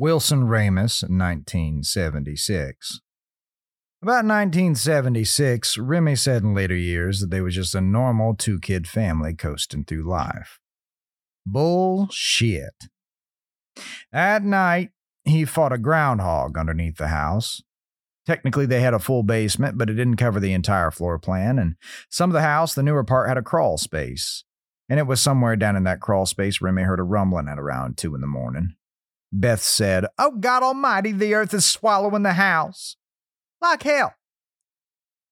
Wilson Ramus, 1976. About 1976, Remy said in later years that they was just a normal two kid family coasting through life. Bullshit. At night, he fought a groundhog underneath the house. Technically, they had a full basement, but it didn't cover the entire floor plan, and some of the house, the newer part, had a crawl space. And it was somewhere down in that crawl space Remy heard a rumbling at around two in the morning. Beth said, Oh God Almighty, the earth is swallowing the house. Like hell.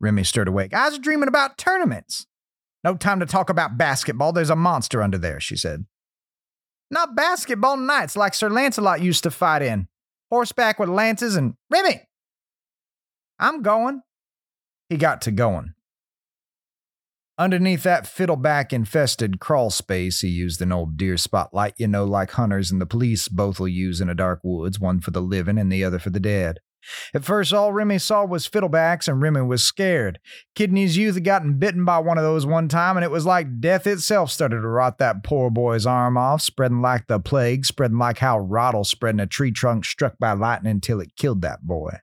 Remy stirred awake. I was dreaming about tournaments. No time to talk about basketball. There's a monster under there, she said. Not basketball nights like Sir Lancelot used to fight in. Horseback with lances and Remy. I'm going. He got to going. Underneath that fiddleback infested crawl space, he used an old deer spotlight, you know, like hunters and the police both will use in a dark woods, one for the living and the other for the dead. At first, all Remy saw was fiddlebacks, and Remy was scared. Kidney's youth had gotten bitten by one of those one time, and it was like death itself started to rot that poor boy's arm off, spreading like the plague, spreading like how rot'll spread in a tree trunk struck by lightning until it killed that boy.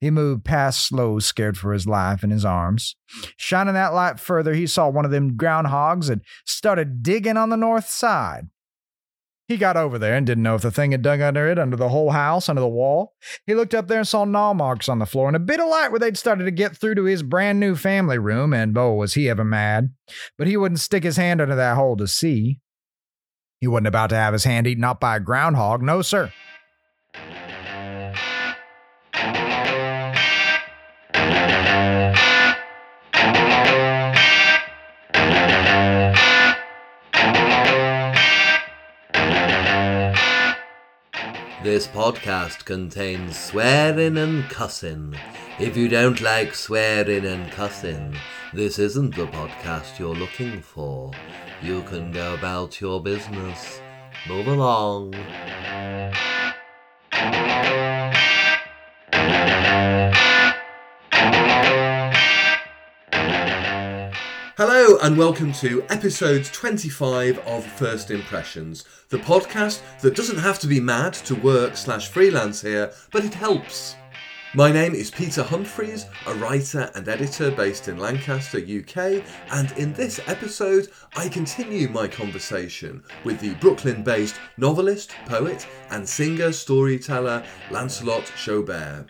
He moved past Slow, scared for his life, in his arms. Shining that light further, he saw one of them groundhogs and started digging on the north side. He got over there and didn't know if the thing had dug under it, under the whole house, under the wall. He looked up there and saw gnaw marks on the floor and a bit of light where they'd started to get through to his brand new family room, and oh, was he ever mad. But he wouldn't stick his hand under that hole to see. He wasn't about to have his hand eaten up by a groundhog, no, sir. This podcast contains swearing and cussing. If you don't like swearing and cussing, this isn't the podcast you're looking for. You can go about your business. Move along. Hello, and welcome to episode 25 of First Impressions, the podcast that doesn't have to be mad to work slash freelance here, but it helps. My name is Peter Humphreys, a writer and editor based in Lancaster, UK, and in this episode, I continue my conversation with the Brooklyn based novelist, poet, and singer storyteller Lancelot Schaubert.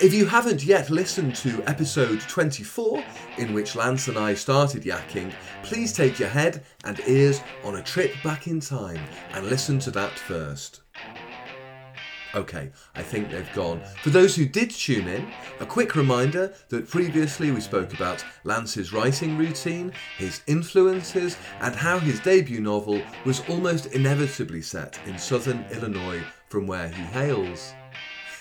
If you haven't yet listened to episode 24, in which Lance and I started yakking, please take your head and ears on a trip back in time and listen to that first. Okay, I think they've gone. For those who did tune in, a quick reminder that previously we spoke about Lance's writing routine, his influences, and how his debut novel was almost inevitably set in southern Illinois from where he hails.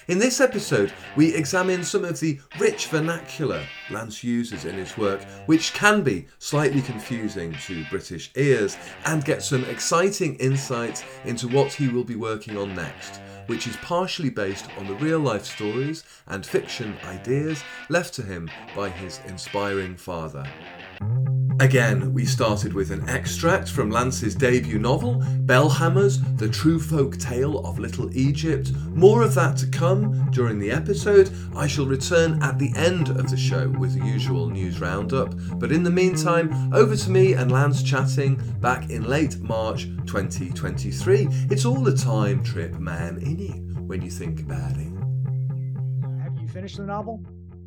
In this episode, we examine some of the rich vernacular Lance uses in his work, which can be slightly confusing to British ears, and get some exciting insights into what he will be working on next, which is partially based on the real life stories and fiction ideas left to him by his inspiring father. Again, we started with an extract from Lance's debut novel, Bell Hammers The True Folk Tale of Little Egypt. More of that to come during the episode. I shall return at the end of the show with the usual news roundup. But in the meantime, over to me and Lance chatting back in late March 2023. It's all a time trip, man, innit? When you think about it. Have you finished the novel?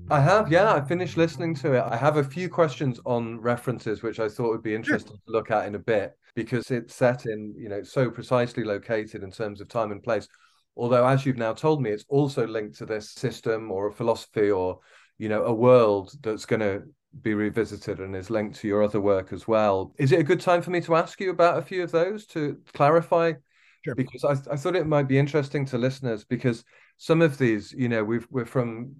I have, yeah. I finished listening to it. I have a few questions on references, which I thought would be interesting to look at in a bit because it's set in, you know, so precisely located in terms of time and place. Although, as you've now told me, it's also linked to this system or a philosophy or, you know, a world that's going to be revisited and is linked to your other work as well. Is it a good time for me to ask you about a few of those to clarify? Sure. Because I, I thought it might be interesting to listeners because some of these, you know, we've, we're from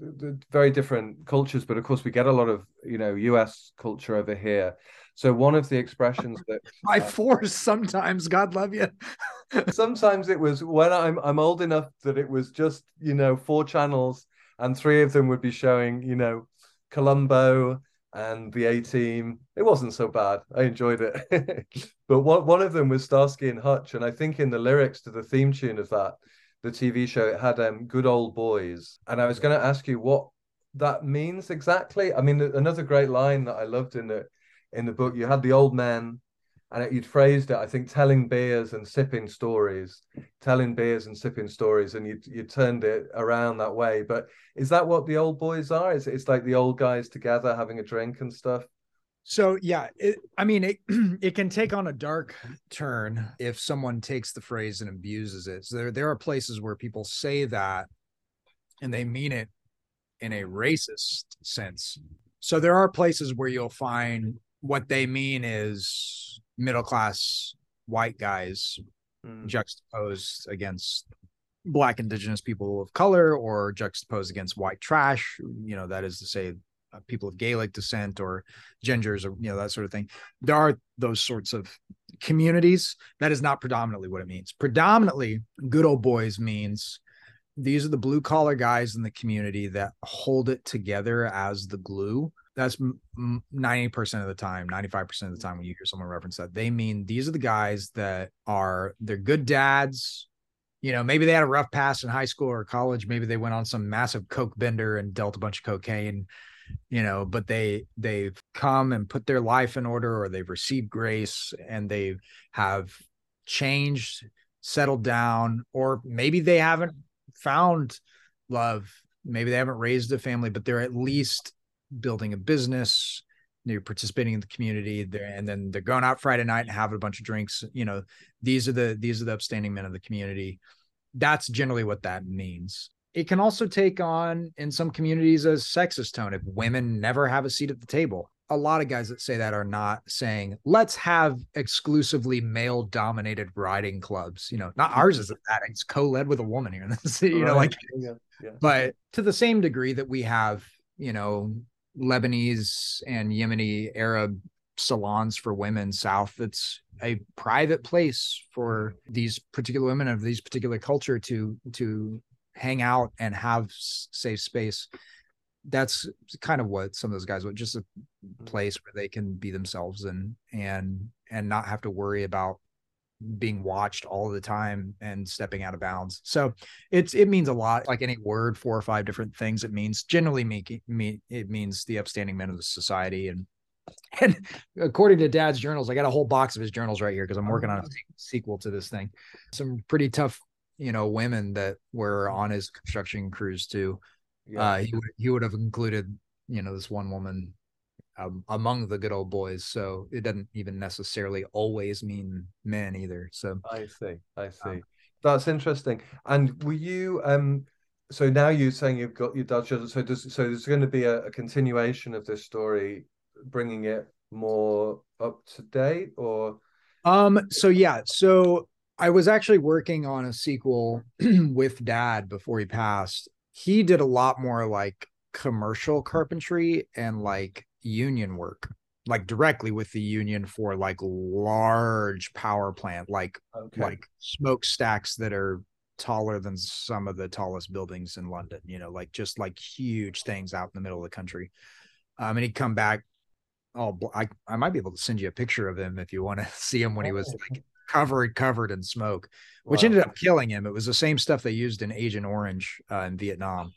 very different cultures, but of course we get a lot of, you know, US culture over here. So one of the expressions that by uh, force sometimes, God love you. sometimes it was when I'm I'm old enough that it was just, you know, four channels and three of them would be showing, you know, Columbo and the A Team. It wasn't so bad. I enjoyed it. but one one of them was Starsky and Hutch, and I think in the lyrics to the theme tune of that, the TV show, it had um, Good Old Boys. And I was going to ask you what that means exactly. I mean, another great line that I loved in the in the book, you had the old man, and it, you'd phrased it, I think, telling beers and sipping stories, telling beers and sipping stories, and you you turned it around that way. But is that what the old boys are? Is it, it's like the old guys together having a drink and stuff? So yeah, it, I mean, it it can take on a dark turn if someone takes the phrase and abuses it. So there there are places where people say that, and they mean it in a racist sense. So there are places where you'll find what they mean is middle class white guys mm. juxtaposed against black indigenous people of color or juxtaposed against white trash you know that is to say Uh, people of gaelic descent or gingers or you know that sort of thing. There are those sorts of communities. That is not predominantly what it means. Predominantly good old boys means these are the blue collar guys in the community that hold it together as the glue. That's 90% of the time 95% of the time when you hear someone reference that they mean these are the guys that are they're good dads. You know maybe they had a rough past in high school or college. Maybe they went on some massive coke bender and dealt a bunch of cocaine you know but they they've come and put their life in order or they've received grace and they have changed settled down or maybe they haven't found love. Maybe they haven't raised a family but they're at least building a business they're participating in the community and then they're going out friday night and having a bunch of drinks you know these are the these are the upstanding men of the community. That's generally what that means it can also take on in some communities a sexist tone. If women never have a seat at the table a lot of guys that say that are not saying let's have exclusively male dominated riding clubs. You know not ours is that. It's co-led with a woman here in the city you know like yeah, yeah. but to the same degree that we have you know Lebanese and Yemeni Arab salons for women south it's a private place for these particular women of these particular culture to to hang out and have safe space that's kind of what some of those guys want just a mm-hmm. place where they can be themselves and and and not have to worry about being watched all the time and stepping out of bounds. So it's it means a lot. Like any word, four or five different things it means. Generally, me, me it means the upstanding men of the society. And and according to Dad's journals, I got a whole box of his journals right here because I'm working on a sequel to this thing. Some pretty tough, you know, women that were on his construction crews too. Yeah. Uh, he would he would have included, you know, this one woman um, among the good old boys. So it doesn't even necessarily always mean men either. So I see, I see. Um, That's interesting. And were you um? So now you're saying you've got your Dutch. So does so there's going to be a, a continuation of this story, bringing it more up to date, or um. So yeah. So I was actually working on a sequel with Dad before he passed. He did a lot more like commercial carpentry and like union work like directly with the union for like large power plant like okay. like smokestacks that are taller than some of the tallest buildings in london you know like just like huge things out in the middle of the country um and he'd come back oh i, I might be able to send you a picture of him if you want to see him when he was like covered covered in smoke which wow. ended up killing him it was the same stuff they used in agent orange uh, in vietnam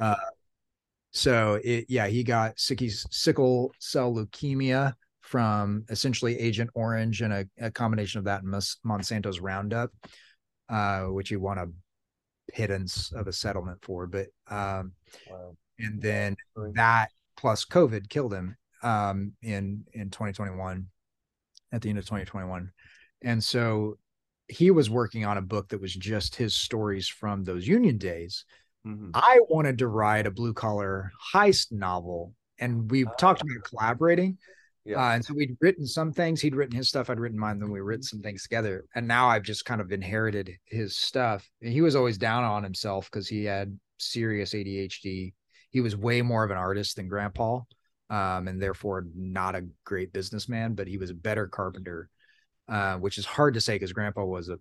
uh, so it, yeah, he got sickle cell leukemia from essentially Agent Orange and a, a combination of that and Monsanto's Roundup, uh, which he won a pittance of a settlement for. But um, wow. and then that plus COVID killed him um, in in 2021 at the end of 2021, and so he was working on a book that was just his stories from those union days Mm-hmm. I wanted to write a blue collar heist novel, and we talked about collaborating. Yeah. Uh, and so we'd written some things. He'd written his stuff. I'd written mine. Then we written some things together. And now I've just kind of inherited his stuff. And he was always down on himself because he had serious ADHD. He was way more of an artist than Grandpa, um, and therefore not a great businessman. But he was a better carpenter, uh, which is hard to say because Grandpa was a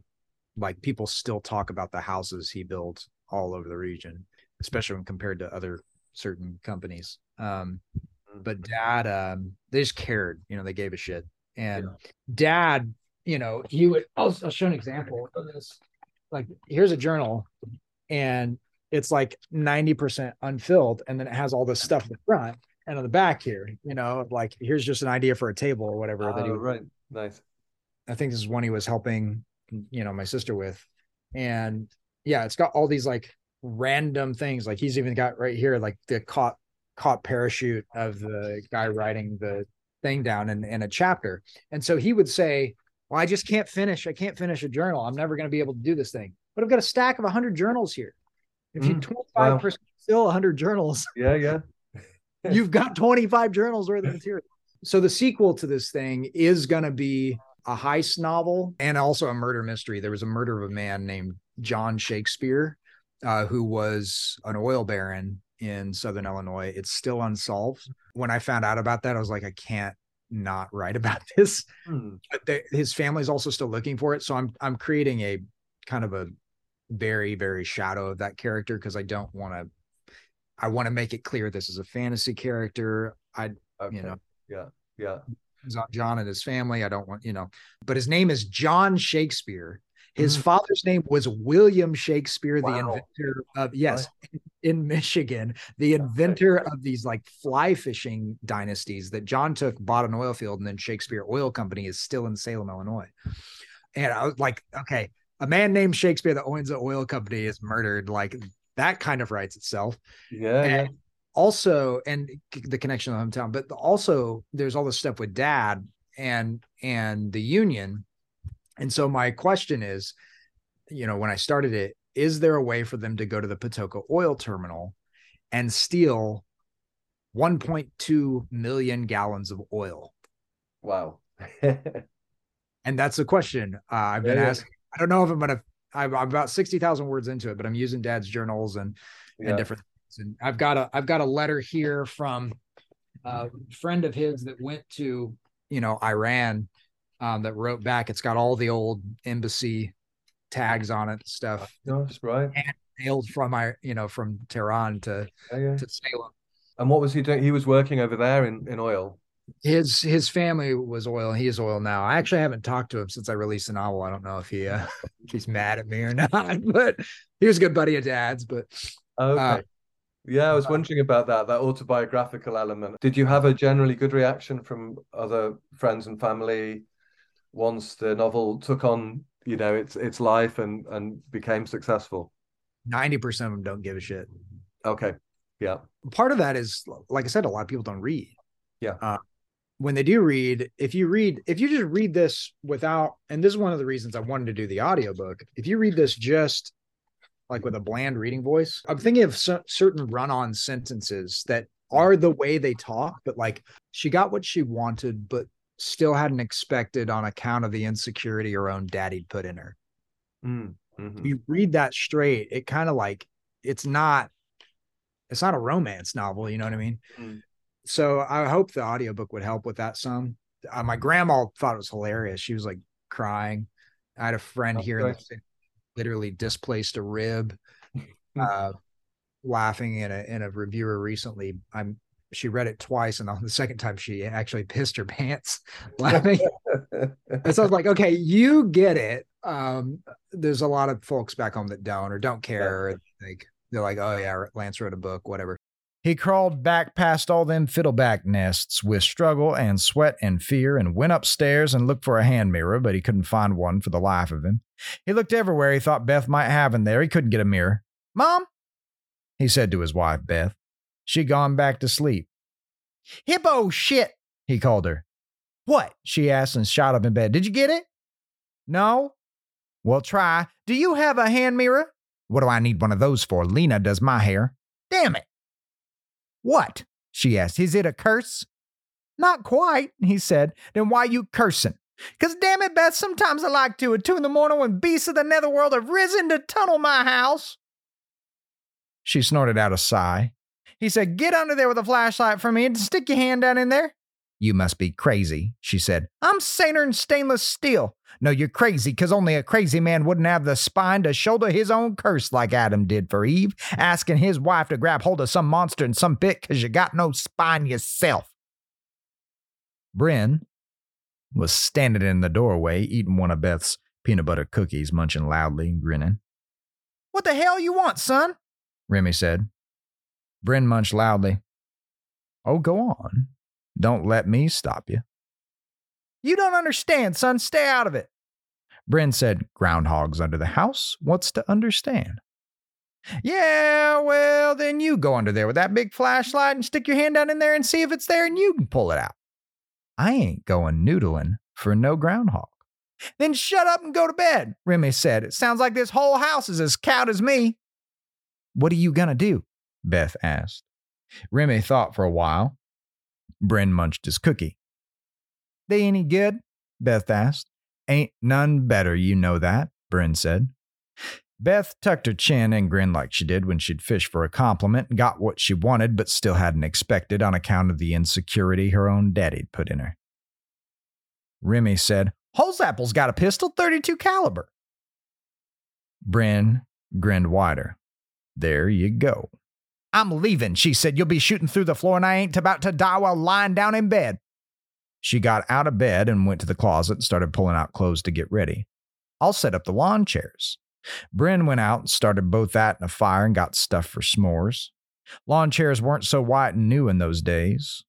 like people still talk about the houses he built all over the region, especially when compared to other certain companies. Um, but mm-hmm. dad, um, they just cared, you know, they gave a shit. And yeah. dad, you know, he would, I'll, I'll show an example of this. like here's a journal and it's like 90% unfilled and then it has all this stuff in the front and on the back here you know like here's just an idea for a table or whatever that he Oh, would right. Nice. I think this is one he was helping, you know, my sister with. And yeah, it's got all these like random things. Like he's even got right here, like the caught caught parachute of the guy writing the thing down in, in a chapter. And so he would say, Well, I just can't finish. I can't finish a journal. I'm never going to be able to do this thing. But I've got a stack of 100 journals here. If you Mm, 25% still 100 journals, Yeah, yeah. you've got 25 journals worth of material. So the sequel to this thing is going to be a heist novel and also a murder mystery. There was a murder of a man named John Shakespeare, uh, who was an oil baron in Southern Illinois. It's still unsolved. When I found out about that, I was like, I can't not write about this. Hmm. But they, his family's also still looking for it. So I'm I'm creating a kind of a very very shadow of that character because I don't want to. I want to make it clear this is a fantasy character. I Okay. you know Yeah. Yeah. John and his family. I don't want, you know, but his name is John Shakespeare. His Mhm. father's name was William Shakespeare, the inventor of, yes, in Michigan, the inventor of these like fly fishing dynasties that John took, bought an oil field, and then Shakespeare Oil Company is still in Salem, Illinois. And I was like, okay, a man named Shakespeare that owns an oil company is murdered. Like that kind of writes itself Yeah. Yeah. and also and the connection to the hometown but also there's all this stuff with dad and and the union and so my question is you know when i started it is there a way for them to go to the patoka oil terminal and steal 1.2 million gallons of oil Wow. and that's the question uh, i've been Yeah, yeah. asking i don't know if i'm gonna I'm, I'm about 60,000 words into it but i'm using dad's journals and yeah. and different. And I've got a I've got a letter here from a friend of his that went to you know Iran um, that wrote back. It's got all the old embassy tags on it, and stuff Gosh, right. mailed from I you know from Tehran to Yeah, yeah. to Salem. And what was he doing? He was working over there in, in oil. His his family was oil. He is oil now. I actually haven't talked to him since I released the novel. I don't know if he uh, if he's mad at me or not, but he was a good buddy of dad's. But Okay. Uh, yeah, I was wondering about that, that autobiographical element. Did you have a generally good reaction from other friends and family once the novel took on, you know, its its life and and became successful? ninety percent of them don't give a shit. Okay. Yeah. part of that is like i said a lot of people don't read Yeah. uh, when they do read if you read if you just read this without and this is one of the reasons i wanted to do the audiobook if you read this just like with a bland reading voice i'm thinking of cer- certain run-on sentences that are the way they talk but like she got what she wanted but still hadn't expected on account of the insecurity her own daddy put in her Mm, mhm. you read that straight, it kind of like it's not it's not a romance novel, you know what I mean? Mm. So I hope the audiobook would help with that some. Uh, my grandma thought it was hilarious. She was like crying. I had a friend Oh, here in the literally displaced a rib uh laughing in a in a reviewer recently. I'm she read it twice and on the second time she actually pissed her pants laughing. And so I was like, okay, you get it. Um, there's a lot of folks back home that don't or don't care. Or like they're like, oh yeah, Lance wrote a book, whatever. He crawled back past all them fiddleback nests with struggle and sweat and fear and went upstairs and looked for a hand mirror, but he couldn't find one for the life of him. He looked everywhere he thought Beth might have in there. He couldn't get a mirror. Mom, he said to his wife, Beth. She'd gone back to sleep. Hippo shit, he called her. What? she asked and shot up in bed. Did you get it? No? Well, try. Do you have a hand mirror? What do I need one of those for? Lena does my hair. Damn it. What? she asked. Is it a curse? Not quite, he said. Then why you cursing? Cause damn it, Beth, sometimes I like to at two in the morning when beasts of the netherworld have risen to tunnel my house. She snorted out a sigh. He said, Get under there with a flashlight for me and stick your hand down in there. You must be crazy, she said. I'm saner than stainless steel. No, you're crazy, because only a crazy man wouldn't have the spine to shoulder his own curse like Adam did for Eve, asking his wife to grab hold of some monster in some pit because you got no spine yourself. Bryn was standing in the doorway eating one of Beth's peanut butter cookies, munching loudly, and grinning. What the hell you want, son? Remy said. Bryn munched loudly. Oh, go on. Don't let me stop you. You don't understand, son. Stay out of it. Bryn said, Groundhogs under the house. What's to understand? Yeah, well, then you go under there with that big flashlight and stick your hand down in there and see if it's there and you can pull it out. I ain't going noodling for no groundhog. Then shut up and go to bed, Remy said. It sounds like this whole house is as cowed as me. What are you gonna do? Beth asked. Remy thought for a while. Bryn munched his cookie. They any good? Beth asked. Ain't none better, you know that, Bryn said. Beth tucked her chin and grinned like she did when she'd fished for a compliment and got what she wanted but still hadn't expected on account of the insecurity her own daddy'd put in her. Remy said, Holzapple's got a pistol, 32 caliber. Bryn grinned wider. There you go. I'm leaving, she said. You'll be shooting through the floor and I ain't about to die while lying down in bed. She got out of bed and went to the closet and started pulling out clothes to get ready. I'll set up the lawn chairs. Bryn went out and started both that and a fire and got stuff for s'mores. Lawn chairs weren't so white and new in those days.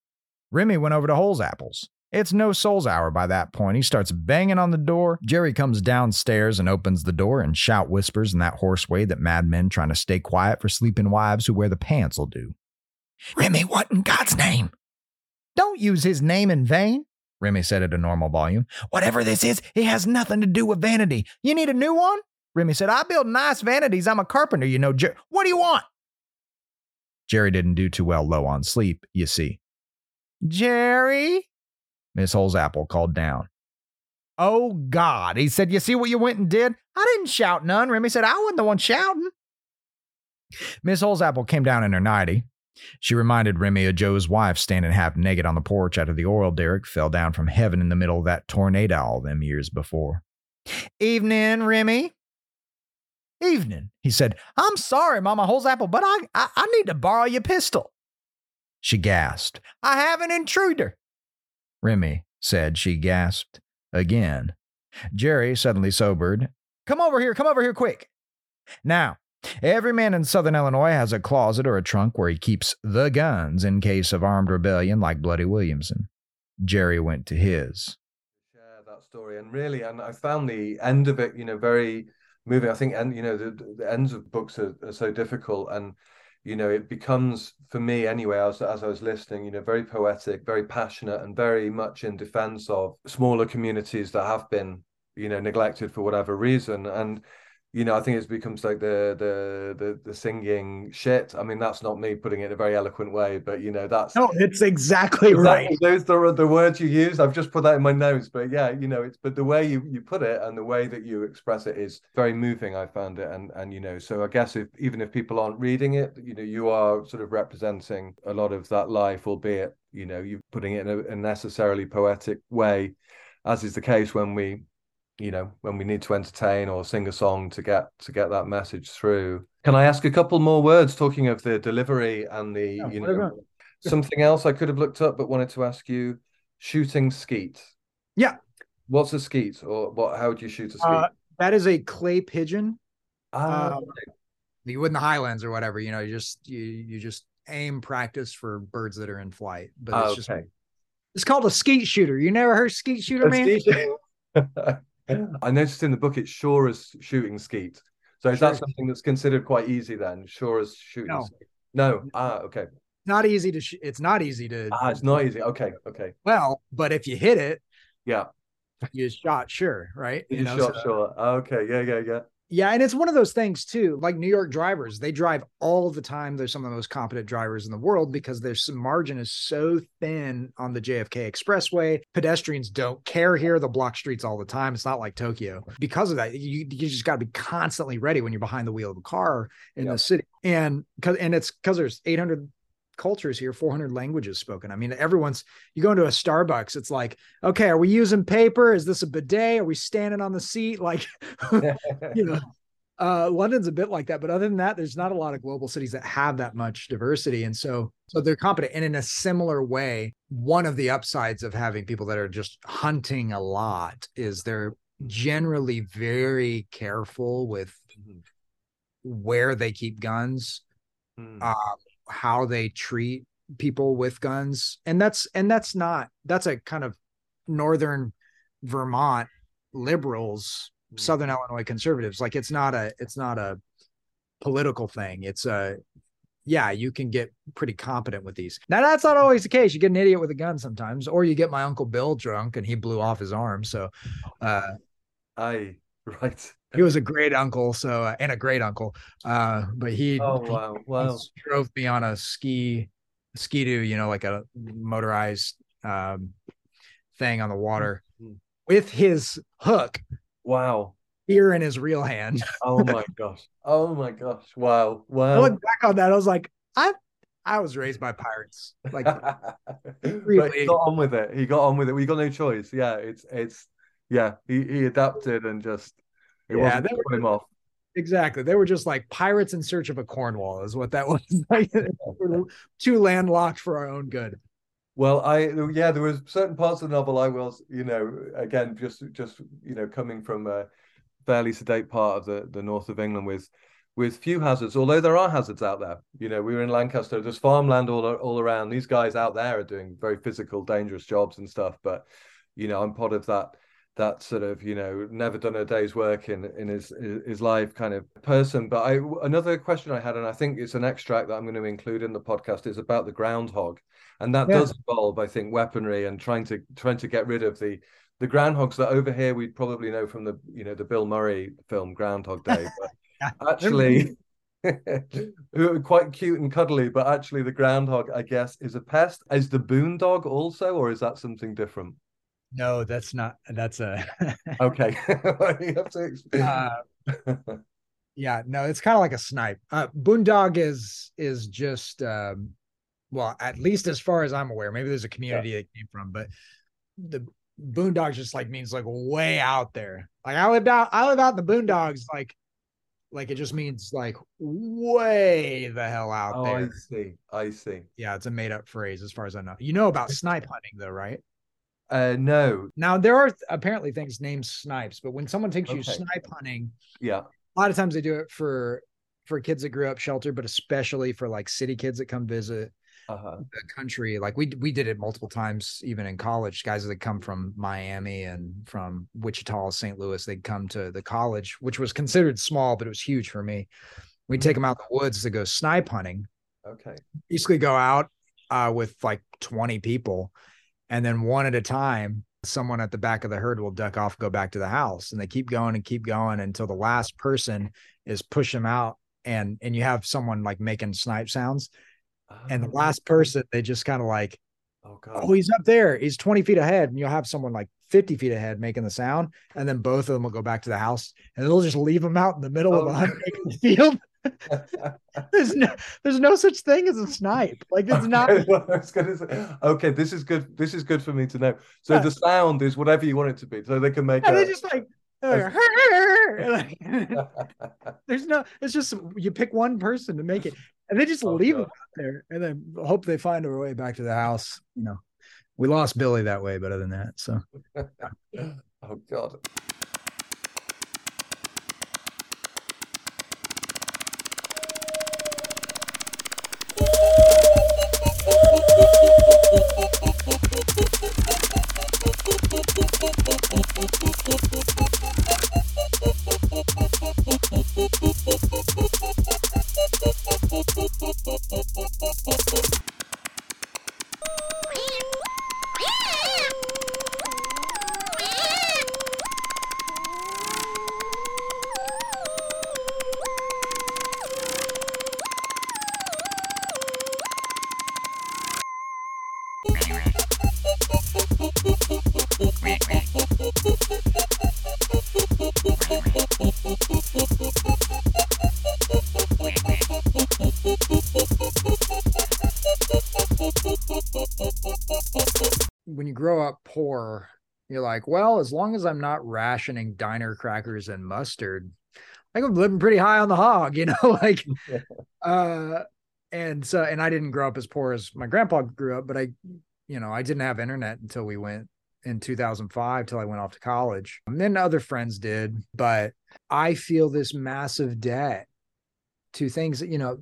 Remy went over to Holzapple's. It's no soul's hour by that point. He starts banging on the door. Jerry comes downstairs and opens the door and shout whispers in that hoarse way that madmen trying to stay quiet for sleeping wives who wear the pants will do. Remy, what in God's name? Don't use his name in vain, Remy said at a normal volume. Whatever this is, it has nothing to do with vanity. You need a new one? Remy said, I build nice vanities. I'm a carpenter, you know. Jer- what do you want? Jerry didn't do too well low on sleep, you see. Jerry? Miss Holzapple called down. Oh, God. He said, You see what you went and did? I didn't shout none. Remy said, I wasn't the one shouting. Miss Holzapple came down in her nightie. She reminded Remy of Joe's wife standing half naked on the porch after the oil derrick fell down from heaven in the middle of that tornado all them years before. Evening, Remy. Evening, he said. I'm sorry, Mama Holzapple, but I, I, I need to borrow your pistol. She gasped. I have an intruder. Remy said she gasped again. Jerry suddenly sobered. Come over here, come over here quick. Now, every man in southern Illinois has a closet or a trunk where he keeps the guns in case of armed rebellion like Bloody Williamson. Jerry went to his. Share that story, and really, and I found the end of it, you know, very moving. I think, and you know, the, the ends of books are, are so difficult, and you know, it becomes for me anyway, as, as I was listening, you know, very poetic, very passionate, and very much in defense of smaller communities that have been, you know, neglected for whatever reason. And you know, I think it becomes like the the the the singing shit. I mean, that's not me putting it in a very eloquent way, but you know, that's no, it's exactly, exactly right. Those are the words you use. I've just put that in my notes, but yeah, you know, it's but the way you you put it and the way that you express it is very moving. I found it, and and you know, so I guess if even if people aren't reading it, you know, you are sort of representing a lot of that life, albeit you know, you're putting it in a, a necessarily poetic way, as is the case when we you know when we need to entertain or sing a song to get to get that message through. Can i ask a couple more words talking of the delivery and the yeah, you know something else i could have looked up but wanted to ask you. Shooting skeet. Yeah. What's a skeet or what how would you shoot a skeet? Uh, that is a clay pigeon. Ah, um, you would in the highlands or whatever you know you just you you just aim practice for birds that are in flight but it's okay. just it's called a skeet shooter. You never heard skeet shooter a man? skeet- I noticed in the book it's sure as shooting skeet. So is sure. that something that's considered quite easy then? Sure as shooting no. skeet? No. Ah, okay. Not easy to. Sh- it's not easy to. Ah, it's not easy. Okay, okay. Well, but if you hit it, yeah, you shot sure, right? You, you know, shot so, sure. Okay, yeah, yeah, yeah. Yeah, and it's one of those things too. Like New York drivers, they drive all the time. They're some of the most competent drivers in the world because their margin is so thin on the JFK Expressway. Pedestrians don't care here; they'll block streets all the time. It's not like Tokyo. Because of that, you you just got to be constantly ready when you're behind the wheel of a car in yep. the city. And because and it's because there's 800 cultures here 400 languages spoken. I mean everyone's you go into a starbucks it's like okay are we using paper? Is this a bidet? Are we standing on the seat? Like you know uh, london's a bit like that but other than that there's not a lot of global cities that have that much diversity and so so they're competent and in a similar way one of the upsides of having people that are just hunting a lot is they're generally very careful with Mhm. where they keep guns, Mm. uh, how they treat people with guns, and that's and that's not that's a kind of northern Vermont liberals, Mm. southern Illinois conservatives. Like it's not a it's not a political thing. It's a yeah, you can get pretty competent with these. Now that's not always the case. You get an idiot with a gun sometimes, or you get my uncle Bill drunk and he blew off his arm. So uh Aye, right. he was a great uncle so uh, and a great uncle uh but he, Oh he wow, wow. once drove me on a ski ski doo you know like a motorized um thing on the water Mhm. with his hook Wow. here in his real hand Oh my gosh. Oh my gosh. Wow. i Wow. look back on that i was like i i was raised by pirates like really- he got on with it. He got on with it. We got no choice. Yeah, it's it's yeah. He he adapted and just it Yeah, wasn't put him off. exactly they were just like pirates in search of a cornwall is what that was like too landlocked for our own good Well, I yeah, there was certain parts of the novel I was, you know, again, just just you know, coming from a fairly sedate part of the the north of England with with few hazards, although there are hazards out there. You know, we were in Lancaster, there's farmland all all around. These guys out there are doing very physical, dangerous jobs and stuff. But you know, I'm part of that that sort of you know never done a day's work in in his his life kind of person. But I another question I had, and I think it's an extract that I'm going to include in the podcast, is about the groundhog and that Yeah. does involve, I think, weaponry and trying to trying to get rid of the the groundhogs that over here we'd probably know from the you know the Bill Murray film Groundhog Day, but actually who are quite cute and cuddly. But actually, the groundhog, I guess, is a pest. Is the boondog also, or is that something different? No that's not that's a Okay, you have to uh, Yeah, no, it's kind of like a snipe. Uh, Boondog is is just um, well, at least as far as I'm aware. Maybe there's a community it came from, but the Boondog just like means like way out there. Like I lived out, I live out in the Boondogs. Like, like it just means like way the hell out oh, I see. I see. Yeah, it's a made up phrase as far as I know. You know about snipe hunting though, right? Uh, no. Now there are apparently things named snipes, but when someone takes you snipe hunting, Yeah. a lot of times they do it for for kids that grew up sheltered, but especially for like city kids that come visit Uh-huh. the country. Like we we did it multiple times, even in college. Guys that come from Miami and from Wichita, St. Louis, they'd come to the college, which was considered small, but it was huge for me. We'd take them out in the woods to go snipe hunting. Okay. Basically, go out uh, with like twenty people, and then one at a time. Someone at the back of the herd will duck off, go back to the house, and they keep going and keep going until the last person is push them out, and and you have someone like making snipe sounds, and the Oh, last person they just kind of like Oh God. oh he's up there. He's 20 feet ahead. And you'll have someone like 50 feet ahead making the sound and then both of them will go back to the house and they'll just leave them out in the middle of Oh, a hundred acre field there's no there's no such thing as a snipe like it's not Okay, well, was gonna say, okay, this is good. This is good for me to know. So Yeah. the sound is whatever you want it to be. So they can make and a. they just like, there's no it's just you pick one person to make it and they just Oh, leave God. them out there and then hope they find their way back to the house you know we lost billy that way but other than that so oh God. As long as I'm not rationing diner crackers and mustard, like I'm living pretty high on the hog, you know, like uh and so and I didn't grow up as poor as my grandpa grew up, but I you know, I didn't have internet until we went in 2005 till I went off to college. And then other friends did, but I feel this massive debt to things that, you know,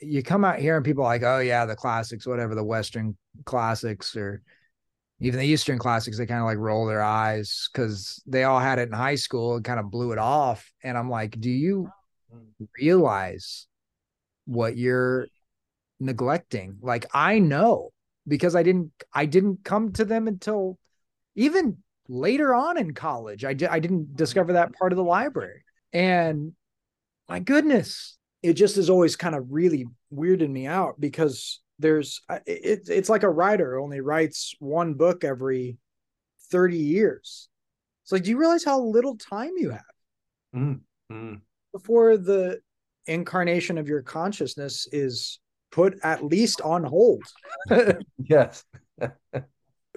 you come out here and people are like, oh, yeah, the classics, whatever, the Western classics or even the Eastern classics, they kind of like roll their eyes because they all had it in high school and kind of blew it off. And I'm like, do you realize what you're neglecting? Like, I know because I didn't, I didn't come to them until even later on in college. I, di- I didn't discover that part of the library. And my goodness, it just has always kind of really weirded me out because there's it, it's like a writer only writes one book every 30 years. It's like do you realize how little time you have? Mm, mm. before the incarnation of your consciousness is put at least on hold. Yes.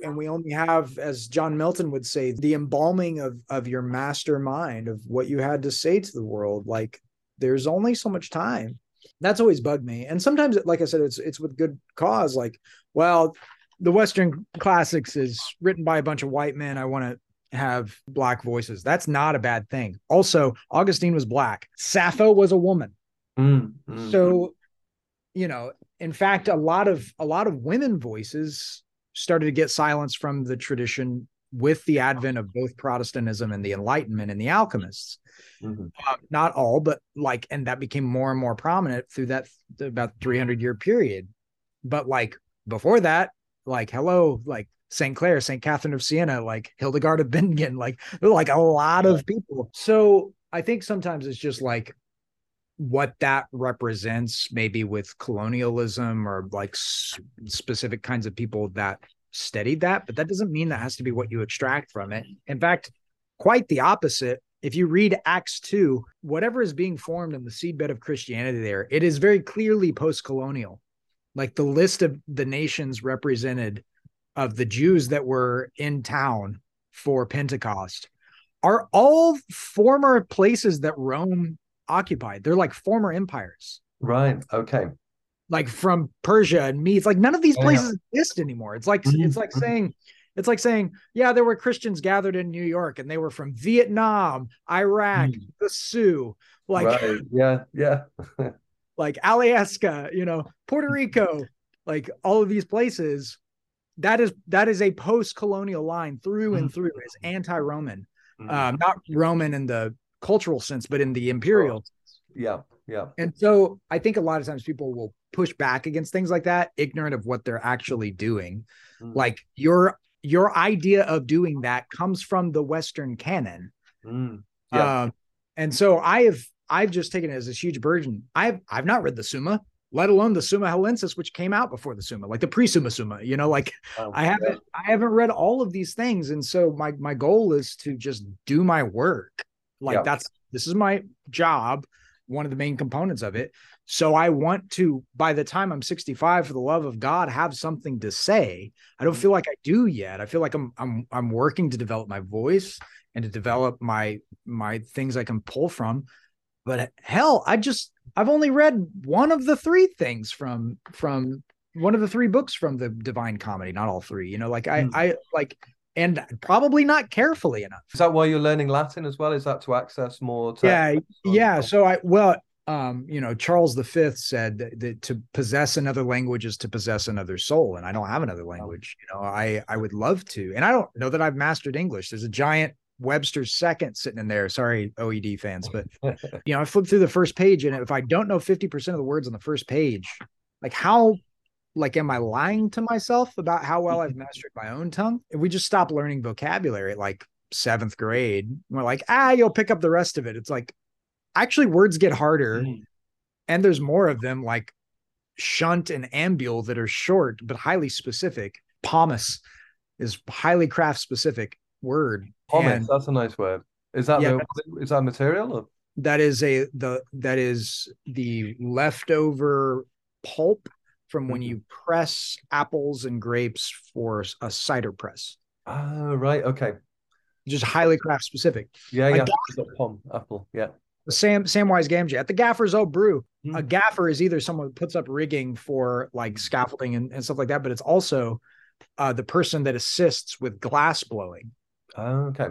and we only have as john milton would say the embalming of of your mastermind of what you had to say to the world. Like there's only so much time that's always bugged me. And sometimes like i said it's it's with good cause like well the western classics is written by a bunch of white men. I want to have black voices. That's not a bad thing. Also augustine was black. Sappho was a woman. Mm, mm. so you know in fact a lot of a lot of women voices started to get silenced from the tradition with the advent of both protestantism and the enlightenment and the alchemists. Mhm. uh, not all but like and that became more and more prominent through that about 300 year period. But like before that like hello like st clare st catherine of siena like hildegard of bingen like like a lot of people. So i think sometimes it's just like what that represents maybe with colonialism or like s- specific kinds of people that studied that but that doesn't mean that has to be what you extract from it. Mm-hmm. In fact quite the opposite. If you read acts 2 whatever is being formed in the seedbed of christianity there it is very clearly post-colonial. Like the list of the nations represented of the jews that were in town for pentecost are all former places that rome occupied. They're like former empires. Right. Okay. Like from Persia and Medes. Like none of these Yeah. places exist anymore. It's like Mhm, it's like mhm. saying it's like saying, yeah, there were Christians gathered in New York and they were from Vietnam, Iraq, Mm. the Sioux, like right. Yeah. Yeah. like Alaska, you know, Puerto Rico, like all of these places. That is that is a post-colonial line through and Mhm. through. It's anti-Roman, Mm. um, not Roman in the cultural sense, but in the imperial yeah. Yeah. And so I think a lot of times people will push back against things like that, ignorant of what they're actually doing. Mm. Like your your idea of doing that comes from the Western canon. Mm. Yeah. Um, and so I have I've just taken it as this huge burden. I've I've not read the Summa, let alone the Summa Halensis, which came out before the Summa, like the pre-Summa Summa. You know, like Wow. I haven't I haven't read all of these things. And so my my goal is to just do my work. Like Yeah. that's this is my job, one of the main components of it. So I want to, by the time I'm 65, for the love of God, have something to say. I don't Mhm. feel like I do yet. I feel like I'm I'm I'm working to develop my voice and to develop my my things I can pull from. But hell, I just I've only read one of the three things from from one of the three books from the Divine Comedy, not all three. You know, like I Mm. I like and probably not carefully enough. Is that why you're learning Latin as well? Is that to access more? Yeah, text? Or- yeah. So I well, um, you know, Charles V said that, that to possess another language is to possess another soul, and I don't have another language. You know, I I would love to, and I don't know that I've mastered English. There's a giant Webster's second sitting in there. Sorry, OED fans, but you know, I flip through the first page, and if I don't know 50% of the words on the first page, like how like am I lying to myself about how well I've mastered my own tongue? If we just stop learning vocabulary at like seventh grade, we're like, ah, you'll pick up the rest of it. It's like actually words get harder Mm. and there's more of them like shunt and ambule that are short but highly specific. Pomace is highly craft specific word. Pommes, And- that's a nice word. Is that Yeah, the, is that material? Or? that is a the that is the leftover pulp from when Mhm. you press apples and grapes for a cider press Ah, right. Okay. just highly craft specific Yeah, A yeah. That Pom, apple. Yeah. sam samwise gamgee at the gaffer's old brew a Mm. gaffer is either someone who puts up rigging for like scaffolding and, and stuff like that but it's also uh, the person that assists with glass blowing. Oh, okay.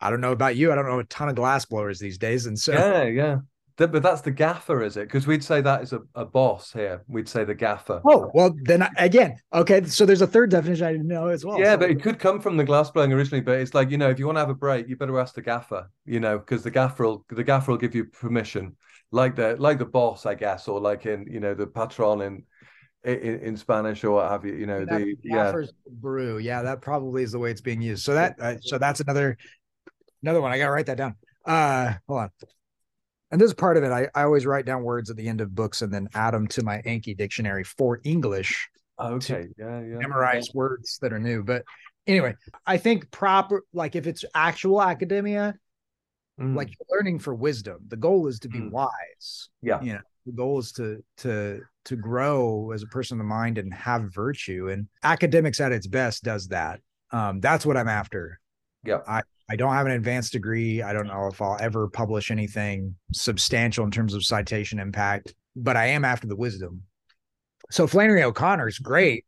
I don't know about you. I don't know a ton of glass blowers these days, and so Yeah, yeah. Th- But that's the gaffer, is it? Because we'd say that is a, a boss here. We'd say the gaffer. Oh well, then I- again, okay. So there's a third definition I didn't know as well. yeah, So- but it could come from the glass blowing originally. But it's like you know, if you want to have a break, you better ask the gaffer. You know, because the gaffer will the gaffer will give you permission, like the like the boss, I guess, or like in you know the patron in in, in Spanish or what have you. You know, that the yeah, Gaffer's brew. Yeah, that probably is the way it's being used. So that uh, so that's another another one. I gotta write that down. Uh, hold on. And this is part of it. I, I always write down words at the end of books and then add them to my Anki dictionary for English. okay, yeah, yeah. memorize words that are new. But anyway, I think proper like if it's actual academia, Mm, like you're learning for wisdom. The goal is to be Mm. wise. Yeah. You know, the goal is to to to grow as a person of the mind and have virtue. And academics at its best does that. Um, that's what I'm after. Yeah. I, I don't have an advanced degree. I don't know if I'll ever publish anything substantial in terms of citation impact, but I am after the wisdom. So Flannery O'Connor is great.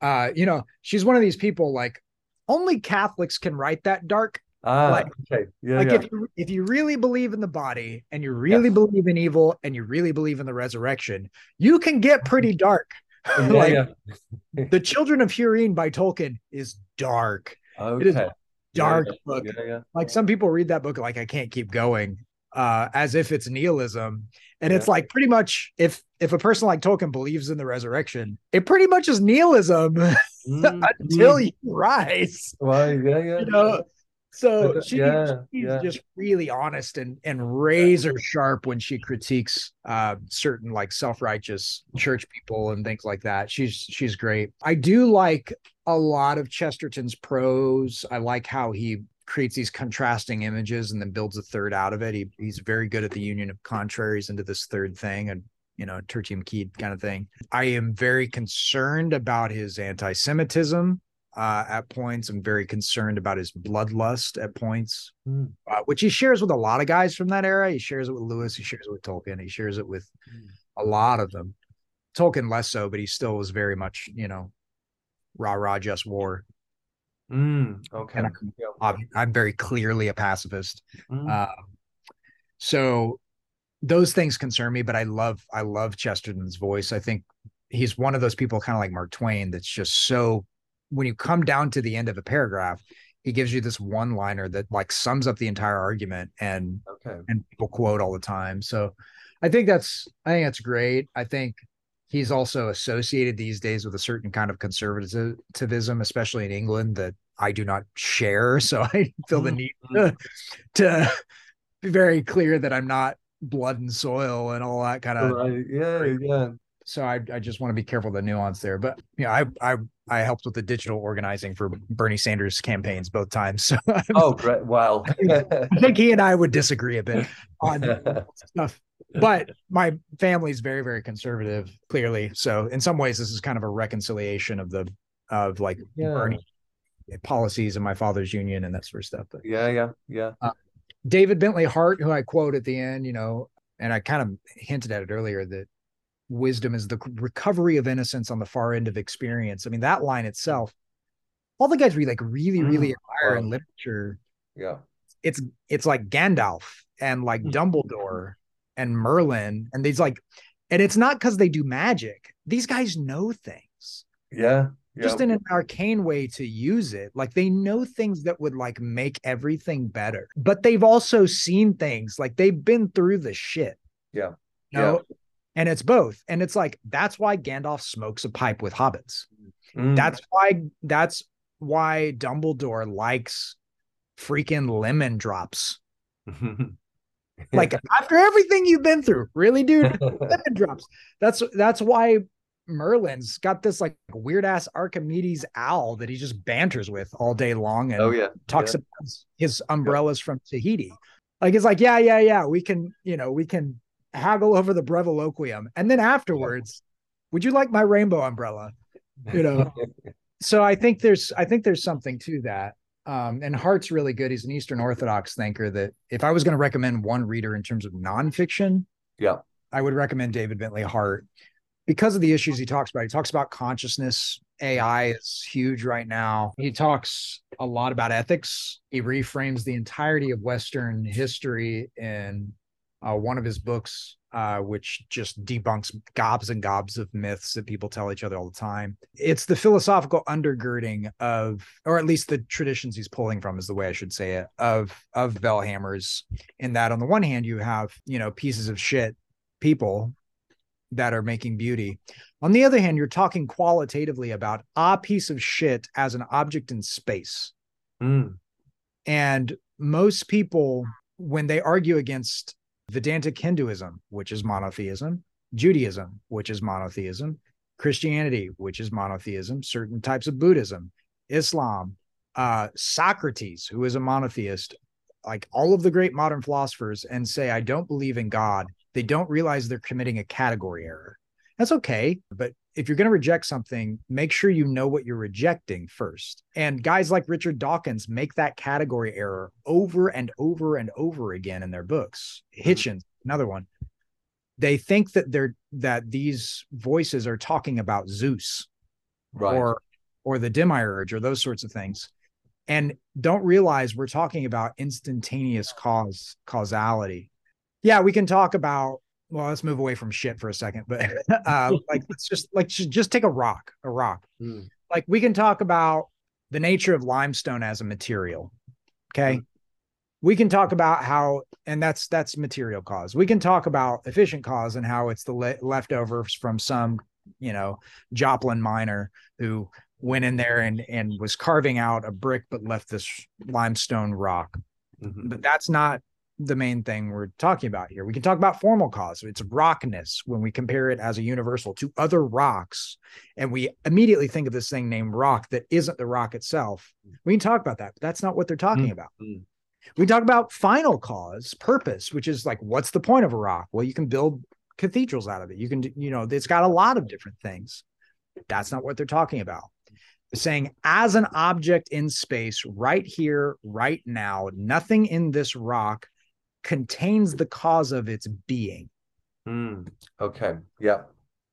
Uh, you know, she's one of these people like only Catholics can write that dark ah, like- okay, yeah, like yeah. if you if you really believe in the body and you really believe in evil and you really believe in the resurrection, you can get pretty dark. yeah, like yeah. the Children of Húrin by Tolkien is dark, Okay. is Yeah, dark yeah, book. Yeah, yeah. Like some people read that book like I can't keep going, uh, as if it's nihilism. And it's like pretty much if if a person like Tolkien believes in the resurrection, it pretty much is nihilism Mm, until you rise. Right, yeah, yeah. you know so she, yeah, she's yeah. just really honest and and razor sharp when she critiques uh certain like self-righteous church people and things like that. She's she's great. I do like a lot of chesterton's prose. I like how he creates these contrasting images and then builds a third out of it. He, he's very good at the union of contraries into this third thing and you know tertium quid kind of thing. I am very concerned about his anti-semitism uh, at points. I'm very concerned about his bloodlust at points, Hmm. uh, which he shares with a lot of guys from that era. He shares it with Lewis. He shares it with Tolkien. He shares it with a lot of them. Tolkien less so, but he still was very much, you know, rah rah just war. Mm, okay. I'm, I'm very clearly a pacifist. Mm. Uh, so those things concern me, but I love I love Chesterton's voice. I think he's one of those people, kind of like Mark Twain, that's just so. When you come down to the end of a paragraph, he gives you this one liner that like sums up the entire argument, and okay. and people quote all the time. So I think that's I think that's great. I think he's also associated these days with a certain kind of conservatism, especially in England, that I do not share. So I feel the mm-hmm. need to, to be very clear that I'm not blood and soil and all that kind of Right. Yeah, yeah. So I, I just want to be careful of the nuance there. But you know, I I I helped with the digital organizing for Bernie Sanders campaigns both times. So I'm- Oh, great. Wow. I think he and I would disagree a bit on stuff. But my family's very, very conservative, clearly. So in some ways, this is kind of a reconciliation of the of like Yeah. Bernie policies and my father's union and that sort of stuff. But yeah, yeah, yeah. Uh, David Bentley Hart, who I quote at the end, you know, and I kind of hinted at it earlier that wisdom is the recovery of innocence on the far end of experience. I mean, that line itself, all the guys we like really, really Mm, admire wow. in literature, Yeah. it's it's like Gandalf and like Mm. Dumbledore and Merlin and these like, and it's not because they do magic. These guys know things Yeah. Yeah. just in an arcane way to use it. Like they know things that would like make everything better, but they've also seen things like they've been through the shit. Yeah. You know? And it's both. And it's like that's why Gandalf smokes a pipe with hobbits. Mm. That's why that's why Dumbledore likes freaking lemon drops. Like after everything you've been through, really, dude, lemon drops. That's that's why Merlin's got this like weird ass Archimedes owl that he just banters with all day long and oh yeah. talks yeah. about his, his umbrellas from Tahiti. Like it's like, yeah, yeah, yeah. We can, you know, we can haggle over the breviloquium. And then afterwards, would you like my rainbow umbrella? You know. so I think there's I think there's something to that. Um, and Hart's really good. He's an Eastern Orthodox thinker that if I was going to recommend one reader in terms of nonfiction, Yeah. I would recommend David Bentley Hart because of the issues he talks about. He talks about consciousness AI is huge right now. He talks a lot about ethics. He reframes the entirety of Western history in uh, one of his books, uh, which just debunks gobs and gobs of myths that people tell each other all the time. It's the philosophical undergirding of, or at least the traditions he's pulling from, is the way I should say it, of of Bell Hammers. In that, on the one hand, you have you know pieces of shit people that are making beauty. On the other hand, you're talking qualitatively about a piece of shit as an object in space. Mm. And most people, when they argue against Vedantic Hinduism, which is monotheism, Judaism, which is monotheism, Christianity, which is monotheism, certain types of Buddhism, Islam, uh, Socrates, who is a monotheist, like all of the great modern philosophers, and say, I don't believe in God, they don't realize they're committing a category error. That's okay. But if you're going to reject something, make sure you know what you're rejecting first. And guys like Richard Dawkins make that category error over and over and over again in their books. Mm-hmm. Hitchens, another one. They think that they're that these voices are talking about Zeus Right. or or the demiurge or those sorts of things and don't realize we're talking about instantaneous cause causality yeah we can talk about well let's move away from shit for a second but uh like let's just like just, take a rock a rock. Mm. like we can talk about the nature of limestone as a material okay? We can talk about how and that's that's material cause. We can talk about efficient cause and how it's the le- leftovers from some you know joplin miner who went in there and and was carving out a brick but left this limestone rock. Mhm. but that's not the main thing we're talking about here. We can talk about formal cause. It's rockness when we compare it as a universal to other rocks, and we immediately think of this thing named rock that isn't the rock itself. We can talk about that, but that's not what they're talking Mm. about. We talk about final cause, purpose, which is like, what's the point of a rock? Well, you can build cathedrals out of it. You can, you know, it's got a lot of different things. That's not what they're talking about. They're saying, as an object in space, right here, right now, nothing in this rock contains the cause of its being. Mm. Okay. Yeah.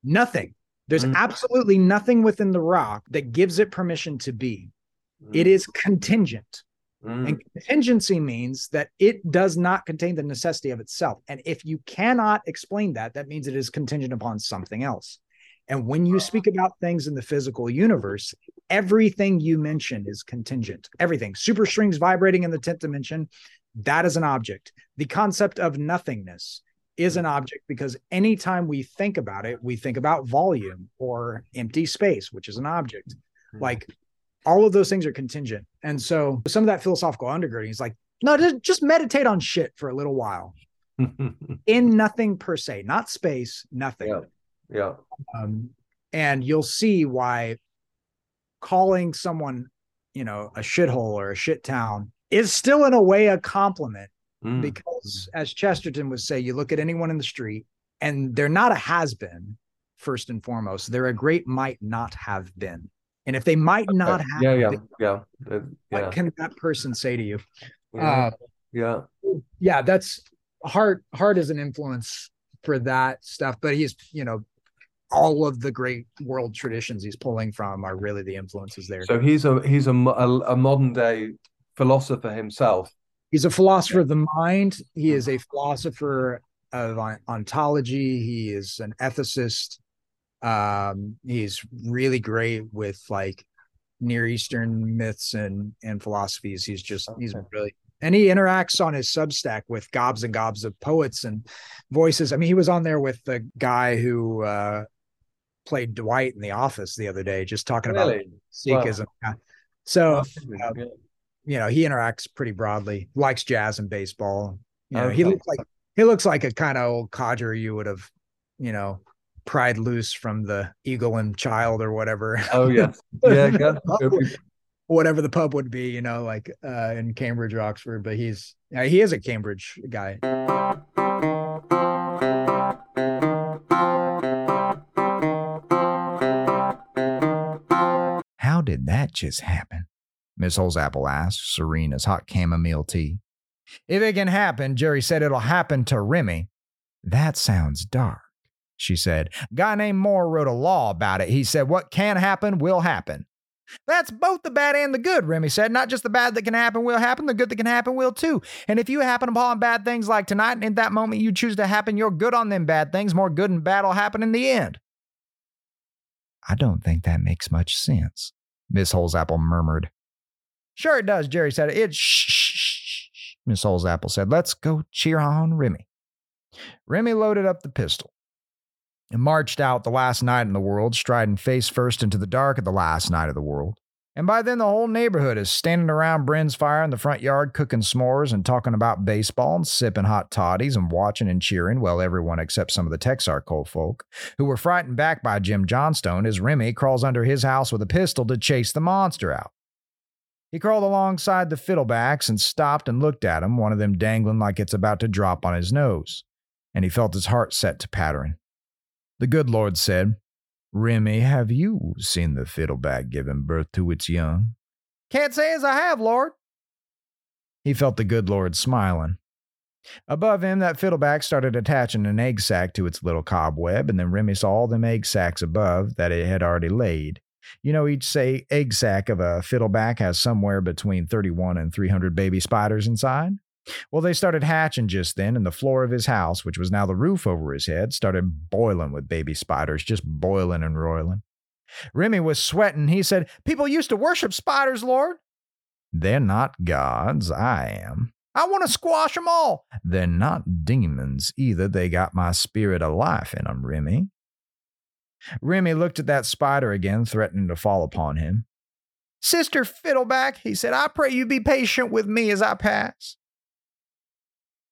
Nothing. There's Mm. absolutely nothing within the rock that gives it permission to be. It Mm. is contingent. Mm. And contingency means that it does not contain the necessity of itself. And if you cannot explain that, that means it is contingent upon something else. And when you speak about things in the physical universe, everything you mention is contingent. Everything. Super strings vibrating in the 10th dimension, that is an object. The concept of nothingness is an object because anytime we think about it, we think about volume or empty space, which is an object. Mm. Like all of those things are contingent. And so some of that philosophical undergirding is like, no, just, just meditate on shit for a little while in nothing per se, not space, nothing. yeah. Yeah. Um, and you'll see why calling someone, you know, a shithole or a shit town is still in a way a compliment Mm. because as Chesterton would say, you look at anyone in the street and they're not a has been, first and foremost. They're a great might not have been. And if they might not Okay. have Yeah. Yeah. been, Yeah. Uh, what can that person say to you? Yeah. Uh, yeah. yeah, that's Hart. Hart is an influence for that stuff, but he's, you know, all of the great world traditions he's pulling from are really the influences there. So he's a he's a, a, a modern day philosopher himself. He's a philosopher of the mind. He is a philosopher of ontology. He is an ethicist. Um, he's really great with like Near Eastern myths and and philosophies. He's just he's really and he interacts on his Substack with gobs and gobs of poets and voices. I mean, he was on there with the guy who uh, played Dwight in The Office the other day, just talking about Really? Sikhism. Yeah. So uh, Yeah. You know he interacts pretty broadly likes jazz and baseball you know he looks like he looks like a kind of old codger you would have you know pried loose from the eagle and child or whatever Oh. Yeah. yeah. It'd whatever the pub would be you know like uh in cambridge or oxford but he's yeah, he is a cambridge guy How did that just happen? Miss Holzapple asked, serene as hot chamomile tea. If it can happen, Jerry said it'll happen to Remy. That sounds dark. she said. A guy named Moore wrote a law about it. He said, What can happen will happen. That's both the bad and the good, Remy said. Not just the bad that can happen will happen, the good that can happen will too. And if you happen upon bad things like tonight, and in that moment you choose to happen your good on them bad things, more good and bad will happen in the end. I don't think that makes much sense, Miss Holesapple murmured. Sure it does, Jerry said. It shh, shh, shh, Miss Holesapple said. Let's go cheer on Remy. Remy loaded up the pistol and marched out the last night in the world, striding face first into the dark at the last night of the world. And by then, the whole neighborhood is standing around Bren's fire in the front yard, cooking s'mores and talking about baseball and sipping hot toddies and watching and cheering, well, everyone except some of the Texarkana folk, who were frightened back by Jim Johnstone as Remy crawls under his house with a pistol to chase the monster out. He crawled alongside the fiddlebacks and stopped and looked at him, one of them dangling like it's about to drop on his nose, and he felt his heart set to pattering. The good Lord said, Remy, have you seen the fiddleback giving birth to its young? Can't say as I have, Lord. He felt the good Lord smiling. Above him, that fiddleback started attaching an egg sac to its little cobweb, and then Remy saw all them egg sacs above that it had already laid. You know, each say egg sac of a fiddleback has somewhere between 31 and 300 baby spiders inside. Well, they started hatching just then, and the floor of his house, which was now the roof over his head, started boiling with baby spiders, just boiling and roiling. Remy was sweating. He said, People used to worship spiders, Lord. They're not gods. I am. I want to squash squash 'em all. They're not demons either. They got my spirit of life in in 'em, Remy. Remy looked at that spider again, threatening to fall upon him. Sister Fiddleback, he said, I pray you be patient with me as I pass.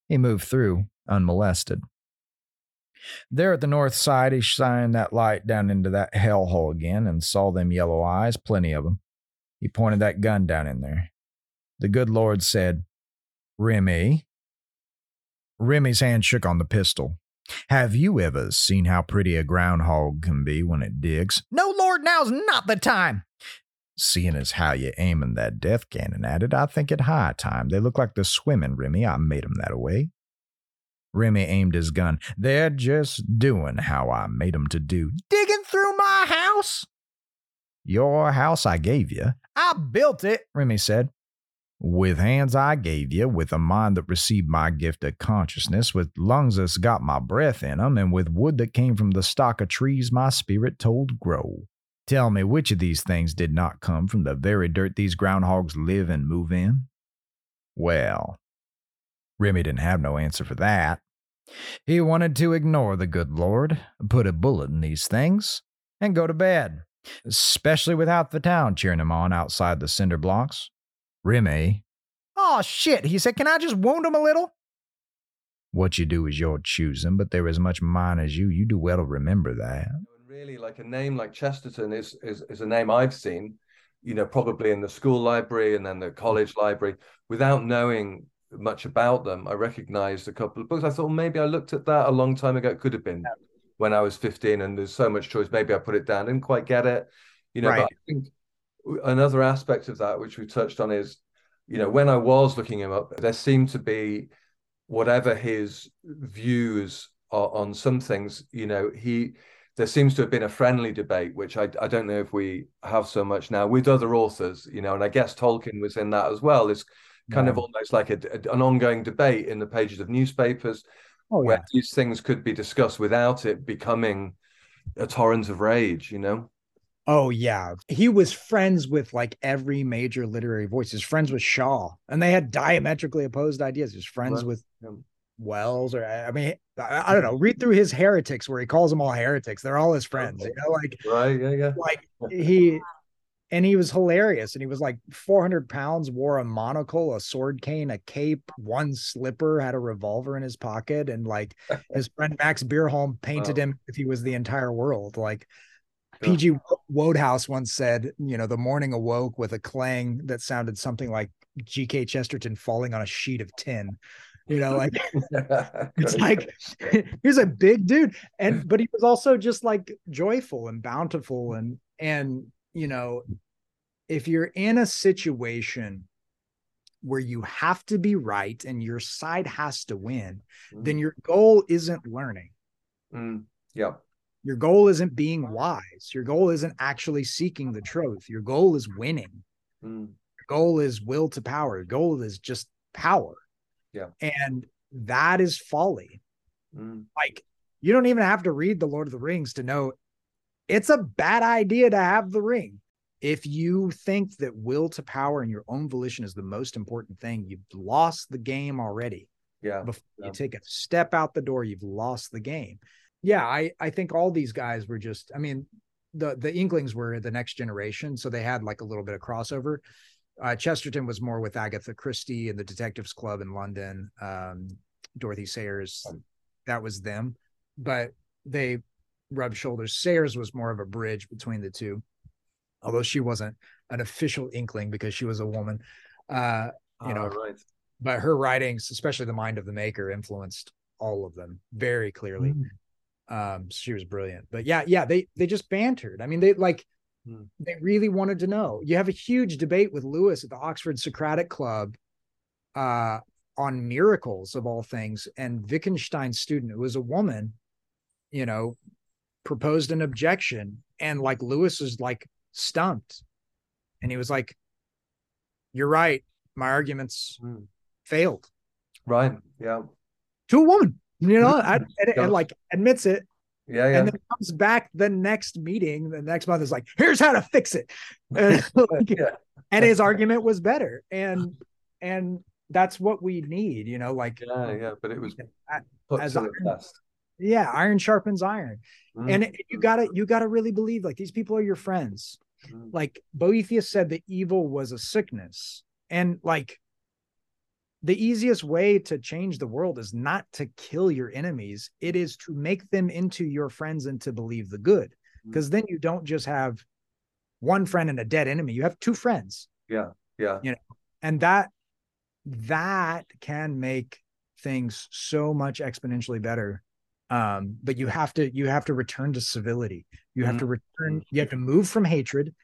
He moved through, unmolested. There at the north side, he shined that light down into that hellhole again and saw them yellow eyes, plenty of them. He pointed that gun down in there. The good Lord said, Remy. Remy's hand shook on the pistol. Have you ever seen how pretty a groundhog can be when it digs? No, Lord, now's not the time. Seeing as how you're aiming that death cannon at it, I think it high time. They look like they're swimming, Remy. I made 'em that way. Remy aimed his gun. They're just doing how I made 'em to do. Digging through my house? Your house I gave you. I built it, Remy said. With hands I gave you, with a mind that received my gift of consciousness, with lungs that's got my breath in 'em, and with wood that came from the stock of trees my spirit told grow. Tell me which of these things did not come from the very dirt these groundhogs live and move in? Well, Remy didn't have no answer for that. He wanted to ignore the good Lord, put a bullet in these things, and go to bed, especially without the town cheering him on outside the cinder blocks. Remy, oh shit, he said, can I just wound him a little? What you do is your choosing, but they're as much mine as you. You do well to remember that really like a name like Chesterton is, is is a name I've seen, you know, probably in the school library and then the mm. college library, without knowing much about them. I recognized a couple of books. I thought well, maybe I looked at that a long time ago. It could have been when I was 15 and there's so much choice. Maybe I put it down. Didn't quite get it. You know, right. but I think another aspect of that, which we touched on, is, you know, when I was looking him up, there seemed to be whatever his views are on some things, you know, he there seems to have been a friendly debate, which I, I don't know if we have so much now with other authors, you know, and I guess Tolkien was in that as well. It's kind yeah. of almost like a, a, an ongoing debate in the pages of newspapers oh, where yeah. these things could be discussed without it becoming a torrent of rage, you know? Oh yeah, he was friends with like every major literary voice. His friends with Shaw, and they had diametrically opposed ideas. His friends with Wells, or I mean, I, I, don't know. Read through his heretics where he calls them all heretics. They're all his friends. You know, like right, yeah, yeah. Like he and he was hilarious. And he was like 400 pounds, wore a monocle, a sword cane, a cape, one slipper, had a revolver in his pocket, and like his friend Max Beerbohm painted wow. him if he was the entire world. Like PG Wodehouse once said, you know, the morning awoke with a clang that sounded something like G.K. Chesterton falling on a sheet of tin. You know, like it's like he's a big dude, and but he was also just like joyful and bountiful, and and you know, if you're in a situation where you have to be right and your side has to win, mm. then your goal isn't learning. Mm. Yeah. Your goal isn't being wise. Your goal isn't actually seeking the truth. Your goal is winning. Mm. Your goal is will to power. Your goal is just power. Yeah. And that is folly. Mm. Like you don't even have to read the Lord of the Rings to know it's a bad idea to have the ring. If you think that will to power and your own volition is the most important thing, you've lost the game already. Yeah. Before Yeah. you take a step out the door, you've lost the game. Yeah, I I think all these guys were just. I mean, the the Inklings were the next generation, so they had like a little bit of crossover. Uh, Chesterton was more with Agatha Christie and the Detectives Club in London. Um, Dorothy Sayers, that was them, but they rubbed shoulders. Sayers was more of a bridge between the two, although she wasn't an official Inkling because she was a woman. Uh, you know, Ah, right. but her writings, especially The Mind of the Maker, influenced all of them very clearly. Mm. Um, she was brilliant. But yeah, yeah, they they just bantered. I mean, they like Hmm. they really wanted to know. You have a huge debate with Lewis at the Oxford Socratic Club uh on miracles of all things. And Wittgenstein's student, who was a woman, you know, proposed an objection. And like Lewis was like stumped. And he was like, You're right. My arguments Mm. failed Right. Yeah. to a woman, you know, I, and, and like admits it Yeah. Yeah. and then comes back the next meeting, the next month is like, here's how to fix it. And, like, yeah. and his argument was better. And and that's what we need, you know, like Yeah. Yeah. But it was as to I- the test. yeah, iron sharpens iron. Mm. And it- you gotta you gotta really believe like these people are your friends. Mm. Like Boethius said that evil was a sickness. And like the easiest way to change the world is not to kill your enemies, it is to make them into your friends and to believe the good. Mm. Because then you don't just have one friend and a dead enemy, you have two friends. Yeah. Yeah. You know. And that that can make things so much exponentially better. Um, but you have to you have to return to civility. You have mm. to return, mm. you have to move from hatred.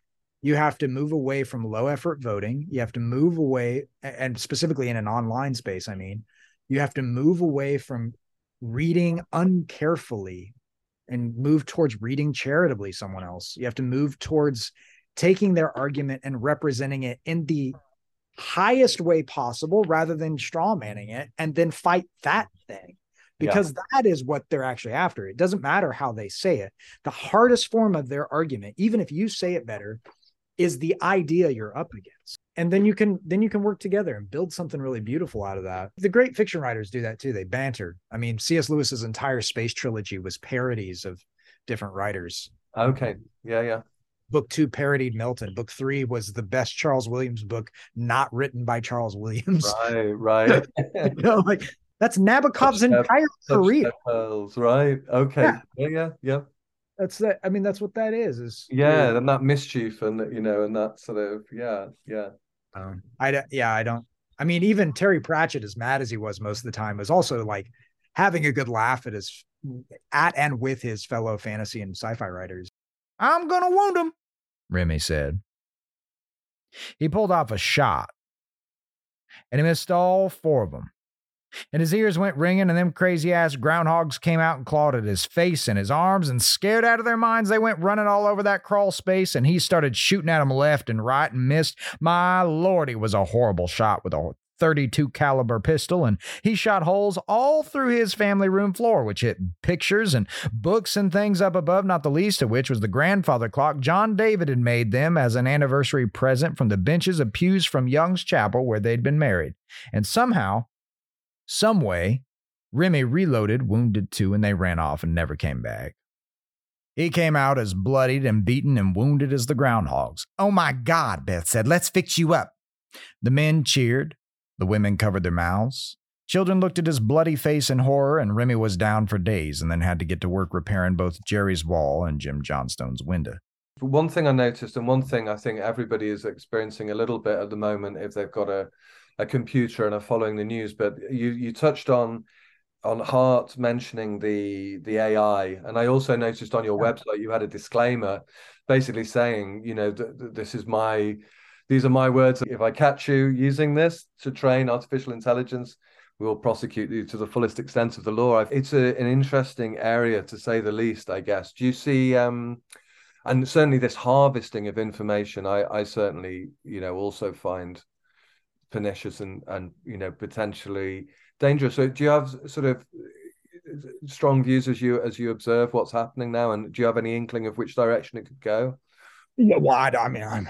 You have to move away from low effort voting. You have to move away, and specifically in an online space, I mean, you have to move away from reading uncarefully and move towards reading charitably someone else. You have to move towards taking their argument and representing it in the highest way possible rather than straw manning it and then fight that thing Yeah. because that is what they're actually after. It doesn't matter how they say it. The hardest form of their argument, even if you say it better, is the idea you're up against. And then you can then you can work together and build something really beautiful out of that. The great fiction writers do that too. They banter. I mean, C.S. Lewis's entire space trilogy was parodies of different writers. Okay. Yeah. Yeah. Book two parodied Milton. Book three was the best Charles Williams book not written by Charles Williams. Right. Right. you know, like that's Nabokov's entire career. Right. Okay. Yeah. Yeah. Yeah. Yeah. That's that. I mean, that's what that is. Is Yeah. And that mischief and you know and that sort of yeah. Yeah. Um, I don't- yeah, I don't. I mean, even Terry Pratchett, as mad as he was most of the time, was also like having a good laugh at his at and with his fellow fantasy and sci-fi writers. I'm gonna wound him, Remy said. He pulled off a shot, and he missed all four of them. And his ears went ringing, and them crazy ass groundhogs came out and clawed at his face and his arms, and scared out of their minds, they went running all over that crawl space, and he started shooting at them left and right and missed. My lord, he was a horrible shot with a 32 caliber pistol and he shot holes all through his family room floor which hit pictures and books and things up above not the least of which was the grandfather clock john david had made them as an anniversary present from the benches of pews from young's chapel where they'd been married and somehow some way remy reloaded wounded too and they ran off and never came back he came out as bloodied and beaten and wounded as the groundhogs. Oh my God, Beth said, let's fix you up. The men cheered. The women covered their mouths. Children looked at his bloody face in horror, and Remy was down for days and then had to get to work repairing both Jerry's wall and Jim Johnstone's window. One thing I noticed, and one thing I think everybody is experiencing a little bit at the moment, if they've got a, a computer and are following the news, but you you touched on on Hart mentioning the the AI, and I also noticed on your website you had a disclaimer, basically saying, you know, th- th- this is my these are my words. If I catch you using this to train artificial intelligence, we will prosecute you to the fullest extent of the law. It's a, an interesting area to say the least, I guess. Do you see, um, and certainly this harvesting of information, I, I certainly, you know, also find pernicious and and you know potentially dangerous. So, do you have sort of strong views as you as you observe what's happening now, and do you have any inkling of which direction it could go? Yeah, well, I, I mean, I'm,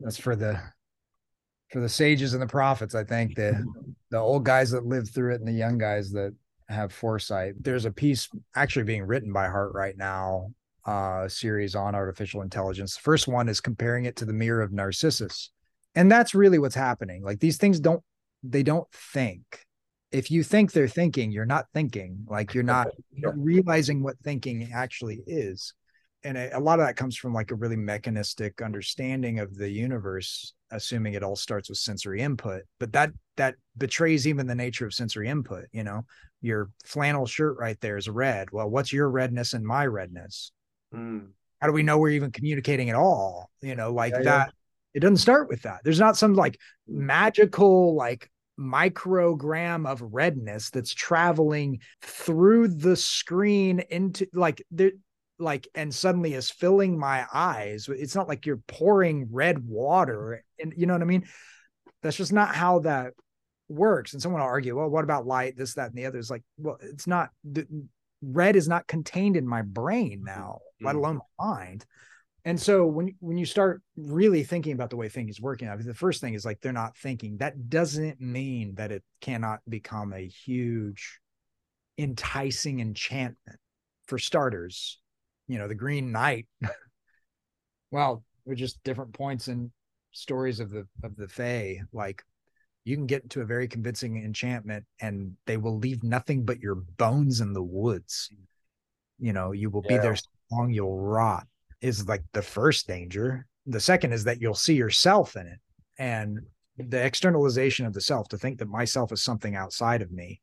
that's for the for the sages and the prophets. I think the the old guys that lived through it and the young guys that have foresight. There's a piece actually being written by Hart right now, uh, a series on artificial intelligence. The first one is comparing it to the mirror of Narcissus, and that's really what's happening. Like these things don't they don't think. If you think they're thinking, you're not thinking. Like you're not, you're realizing what thinking actually is and a, a, lot of that comes from like a really mechanistic understanding of the universe assuming it all starts with sensory input but that that betrays even the nature of sensory input you know your flannel shirt right there is red well what's your redness and my redness mm. how do we know we're even communicating at all you know like yeah, that. It doesn't start with that. There's not some like magical like microgram of redness that's traveling through the screen into like there like and suddenly is filling my eyes. It's not like you're pouring red water and you know what i mean? That's just not how that works. And someone will argue well what about light this that and the other? Is like well it's not the red is not contained in my brain now mm-hmm. let alone my mind and so when when you start really thinking about the way things working, I mean, the first thing is like they're not thinking. That doesn't mean that it cannot become a huge, enticing enchantment. For starters, you know, the Green Knight. well, they're just different points in stories of the of the Fae. Like you can get to a very convincing enchantment and they will leave nothing but your bones in the woods. You know, you will yeah. be there so long you'll rot is like the first danger. The second is that you'll see yourself in it. And the externalization of the self to think that myself is something outside of me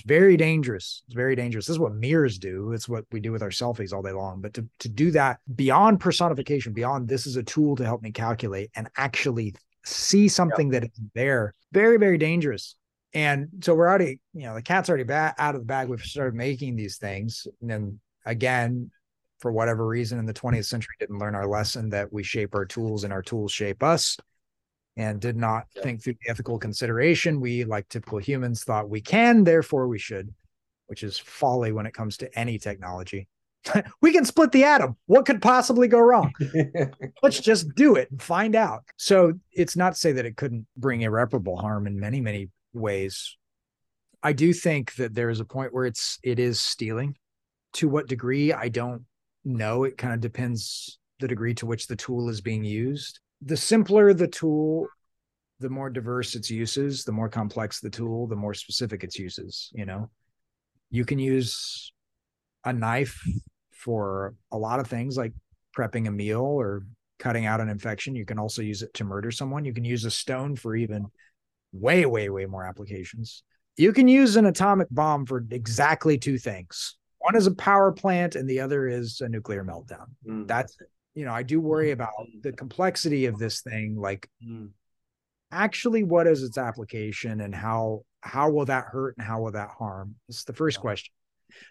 it's very dangerous. It's very dangerous. This is what mirrors do. It's what we do with our selfies all day long. But to, to do that beyond personification, beyond this is a tool to help me calculate and actually see something that is there, very, very dangerous. And so we're already, you know, the cat's already ba- out of the bag. We've started making these things. And then again, for whatever reason in the 20th century, didn't learn our lesson that we shape our tools and our tools shape us and did not yeah. think through the ethical consideration. We, like typical humans, thought we can, therefore we should, which is folly when it comes to any technology. we can split the atom. What could possibly go wrong? Let's just do it and find out. So it's not to say that it couldn't bring irreparable harm in many, many ways. I do think that there is a point where it's it is stealing. To what degree, I don't know. It kind of depends the degree to which the tool is being used. The simpler the tool the more diverse its uses the more complex the tool the more specific its uses you know? You can use a knife for a lot of things like prepping a meal or cutting out an infection. You can also use it to murder someone. You can use a stone for even way way way more applications. You can use an atomic bomb for exactly two things one is a power plant and the other is a nuclear meltdown mm. that's you know, I do worry mm-hmm. about the complexity of this thing. Like, mm. actually, what is its application, and how how will that hurt, and how will that harm? It's the first yeah. question.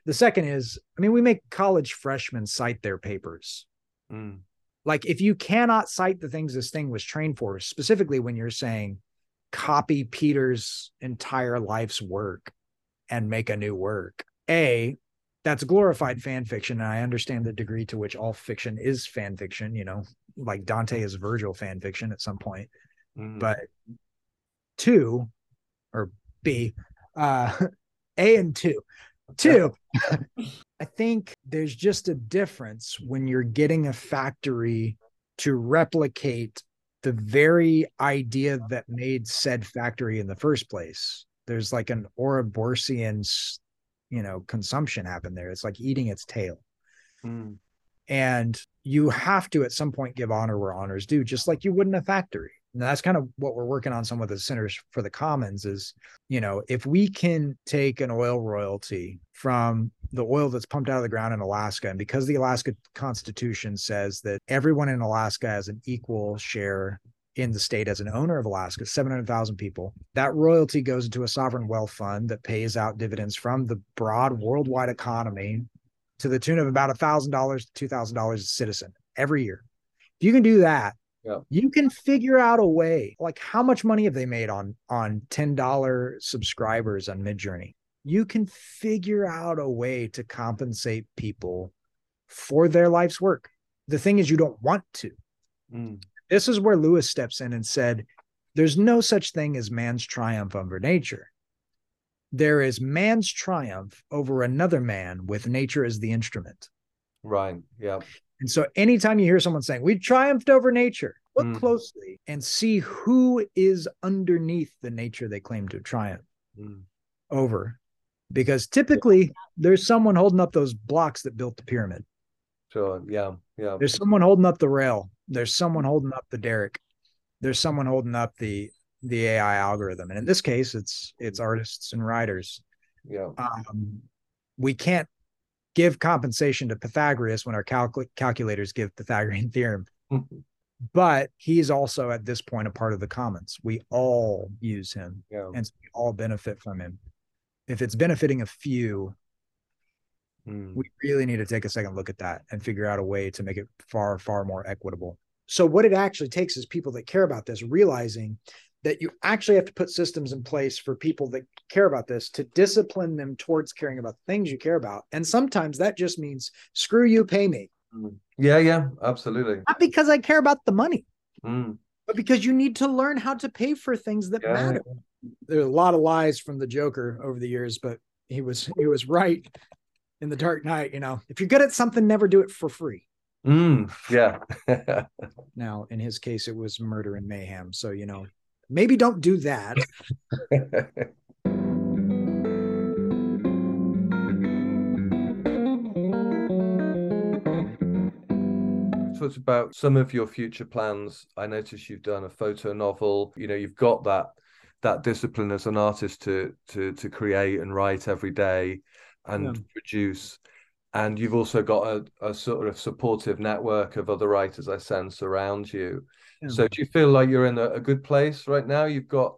The second is, I mean, we make college freshmen cite their papers. Mm. Like, if you cannot cite the things this thing was trained for, specifically when you're saying copy Peter's entire life's work and make a new work, A, that's glorified fan fiction and i understand the degree to which all fiction is fan fiction you know like dante is virgil fan fiction at some point. Mm. but two or b uh a and two. Two i think there's just a difference when you're getting a factory to replicate the very idea that made said factory in the first place. There's like an Ouroborosian you know consumption happen there. It's like eating its tail. Mm. and you have to at some point give honor where honors due just like you would in a factory. And that's kind of what we're working on some of the centers for the commons is you know if we can take an oil royalty from the oil that's pumped out of the ground in alaska and because the alaska constitution says that everyone in alaska has an equal share in the state as an owner of Alaska, 700,000 people. That royalty goes into a sovereign wealth fund that pays out dividends from the broad worldwide economy to the tune of about $1,000 to $2,000 a citizen every year. If you can do that, Yeah. you can figure out a way. Like how much money have they made on on $10 subscribers on Midjourney? You can figure out a way to compensate people for their life's work. The thing is you don't want to Mm. This is where Lewis steps in and said, There's no such thing as man's triumph over nature. There is man's triumph over another man with nature as the instrument. Right. Yeah. And so, anytime you hear someone saying, We triumphed over nature, look Mm. closely and see who is underneath the nature they claim to triumph Mm. over. Because typically, there's someone holding up those blocks that built the pyramid. Sure. Yeah. Yeah. There's someone holding up the rail. There's someone holding up the derrick. There's someone holding up the the AI algorithm. And in this case, it's it's artists and writers. Yeah. Um, we can't give compensation to Pythagoras when our calcul- calculators give Pythagorean theorem. But he's also at this point a part of the commons. We all use him yeah. and so we all benefit from him. If it's benefiting a few, Mm. we really need to take a second look at that and figure out a way to make it far far more equitable so what it actually takes is people that care about this realizing that you actually have to put systems in place for people that care about this to discipline them towards caring about the things you care about and sometimes that just means screw you pay me Mm. Yeah. Yeah. Absolutely. not because i care about the money Mm. but because you need to learn how to pay for things that Yeah. matter there are a lot of lies from the joker over the years but he was he was right in the dark knight you know if you're good at something never do it for free Mm. Yeah. Now, in his case, it was murder and mayhem. So, you know, maybe don't do that. talked about some of your future plans. I noticed you've done a photo novel. You know, you've got that that discipline as an artist to to to create and write every day and Yeah. produce. And you've also got a, a sort of supportive network of other writers I sense around you. Yeah. So do you feel like you're in a, a good place right now? You've got,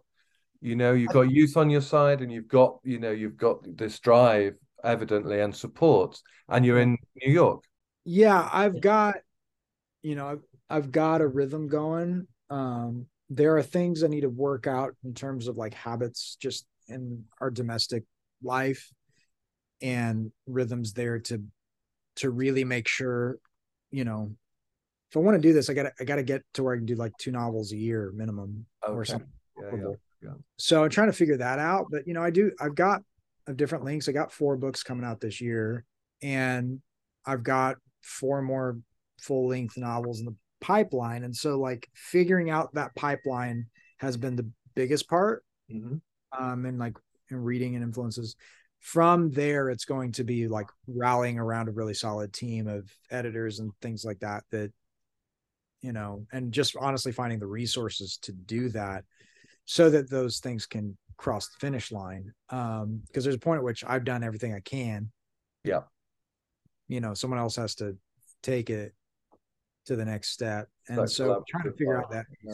you know, you've got youth on your side and you've got, you know, you've got this drive evidently and support, and you're in New York. Yeah, I've got, you know, I've, I've got a rhythm going. Um, there are things I need to work out in terms of like habits just in our domestic life and rhythms there to to really make sure, you know, if I want to do this, I gotta I gotta get to where I can do like two novels a year minimum or Okay. something. Yeah, yeah. yeah. So I'm trying to figure that out. But you know, I do I've got of different links. I got four books coming out this year, and I've got four more full length novels in the pipeline. And so like figuring out that pipeline has been the biggest part. Mhm. Um, and like in reading and influences. From there, it's going to be like rallying around a really solid team of editors and things like that. That you know, and just honestly finding the resources to do that so that those things can cross the finish line. Um, because there's a point at which I've done everything I can. Yeah. You know, someone else has to take it to the next step. And so trying to figure out that yeah.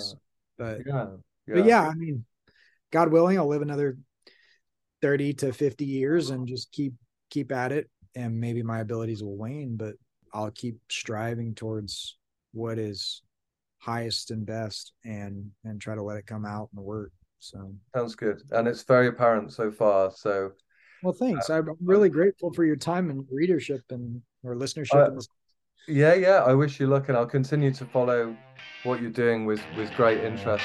But Yeah. but yeah, I mean, God willing, I'll live another 30 to 50 years and just keep keep at it. And maybe my abilities will wane, but I'll keep striving towards what is highest and best and and try to let it come out in the work. So Sounds good. And it's very apparent so far. So well thanks. I'm really grateful for your time and readership and or listenership. Uh, this- yeah, yeah, I wish you luck and I'll continue to follow what you're doing with with great interest.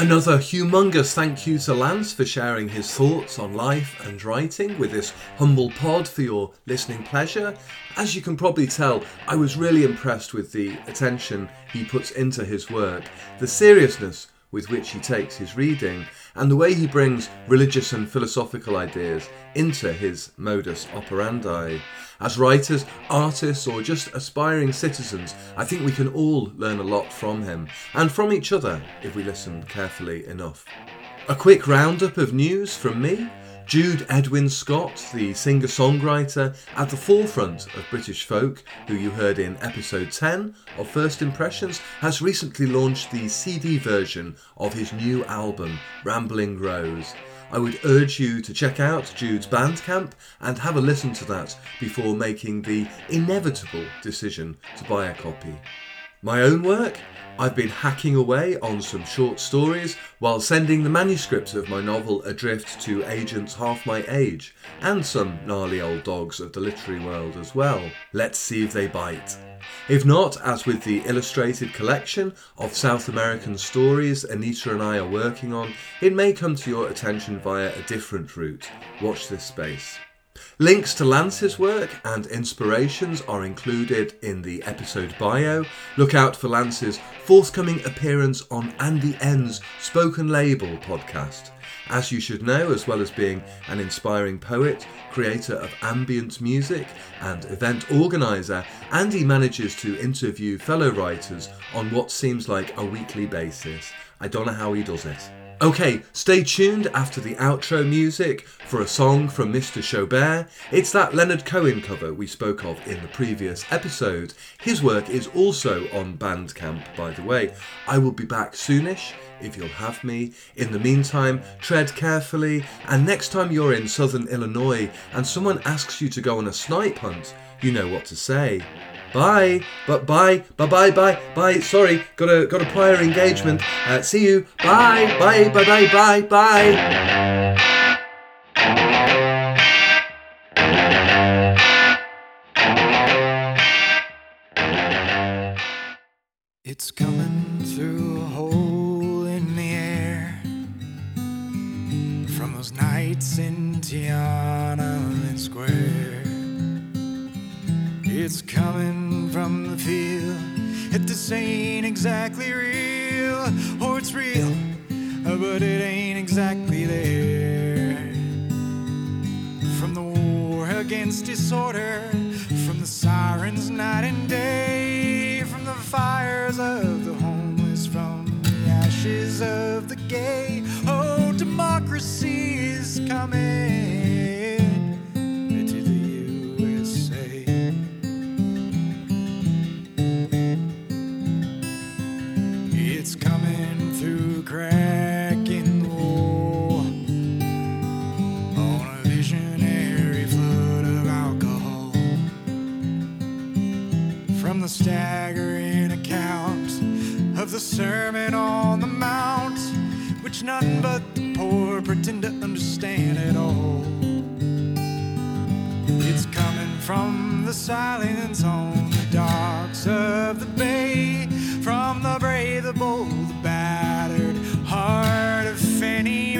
Another humongous thank you to Lance for sharing his thoughts on life and writing with this humble pod for your listening pleasure. As you can probably tell, I was really impressed with the attention he puts into his work, the seriousness with which he takes his reading, and the way he brings religious and philosophical ideas into his modus operandi. As writers, artists, or just aspiring citizens, I think we can all learn a lot from him, and from each other if we listen carefully enough. A quick roundup of news from me. Jude Edwin Scott, the singer songwriter at the forefront of British folk, who you heard in episode 10 of First Impressions, has recently launched the CD version of his new album, Rambling Rose. I would urge you to check out Jude's Bandcamp and have a listen to that before making the inevitable decision to buy a copy. My own work? I've been hacking away on some short stories while sending the manuscripts of my novel Adrift to agents half my age, and some gnarly old dogs of the literary world as well. Let's see if they bite. If not, as with the illustrated collection of South American stories Anita and I are working on, it may come to your attention via a different route. Watch this space. Links to Lance's work and inspirations are included in the episode bio. Look out for Lance's forthcoming appearance on Andy N's Spoken Label podcast. As you should know, as well as being an inspiring poet, creator of ambient music, and event organiser, Andy manages to interview fellow writers on what seems like a weekly basis. I don't know how he does it. Okay, stay tuned after the outro music for a song from Mr. Schaubert. It's that Leonard Cohen cover we spoke of in the previous episode. His work is also on Bandcamp, by the way. I will be back soonish if you'll have me. In the meantime, tread carefully, and next time you're in southern Illinois and someone asks you to go on a snipe hunt, you know what to say. Bye. But bye. Bye bye bye bye. Sorry, got a got a prior engagement. Uh, see you. Bye. Bye bye bye bye bye. It's coming through a hole in the air from those nights in Tiananmen Square. It's coming from the field. that this ain't exactly real, or it's real, but it ain't exactly there. From the war against disorder, from the sirens night and day, from the fires of the homeless, from the ashes of the gay. Oh, democracy is coming crack in the wall on a visionary flood of alcohol. From the staggering account of the Sermon on the Mount, which none but the poor pretend to understand at all. It's coming from the silence on the docks of the bay, from the brave, the bold, of Fannie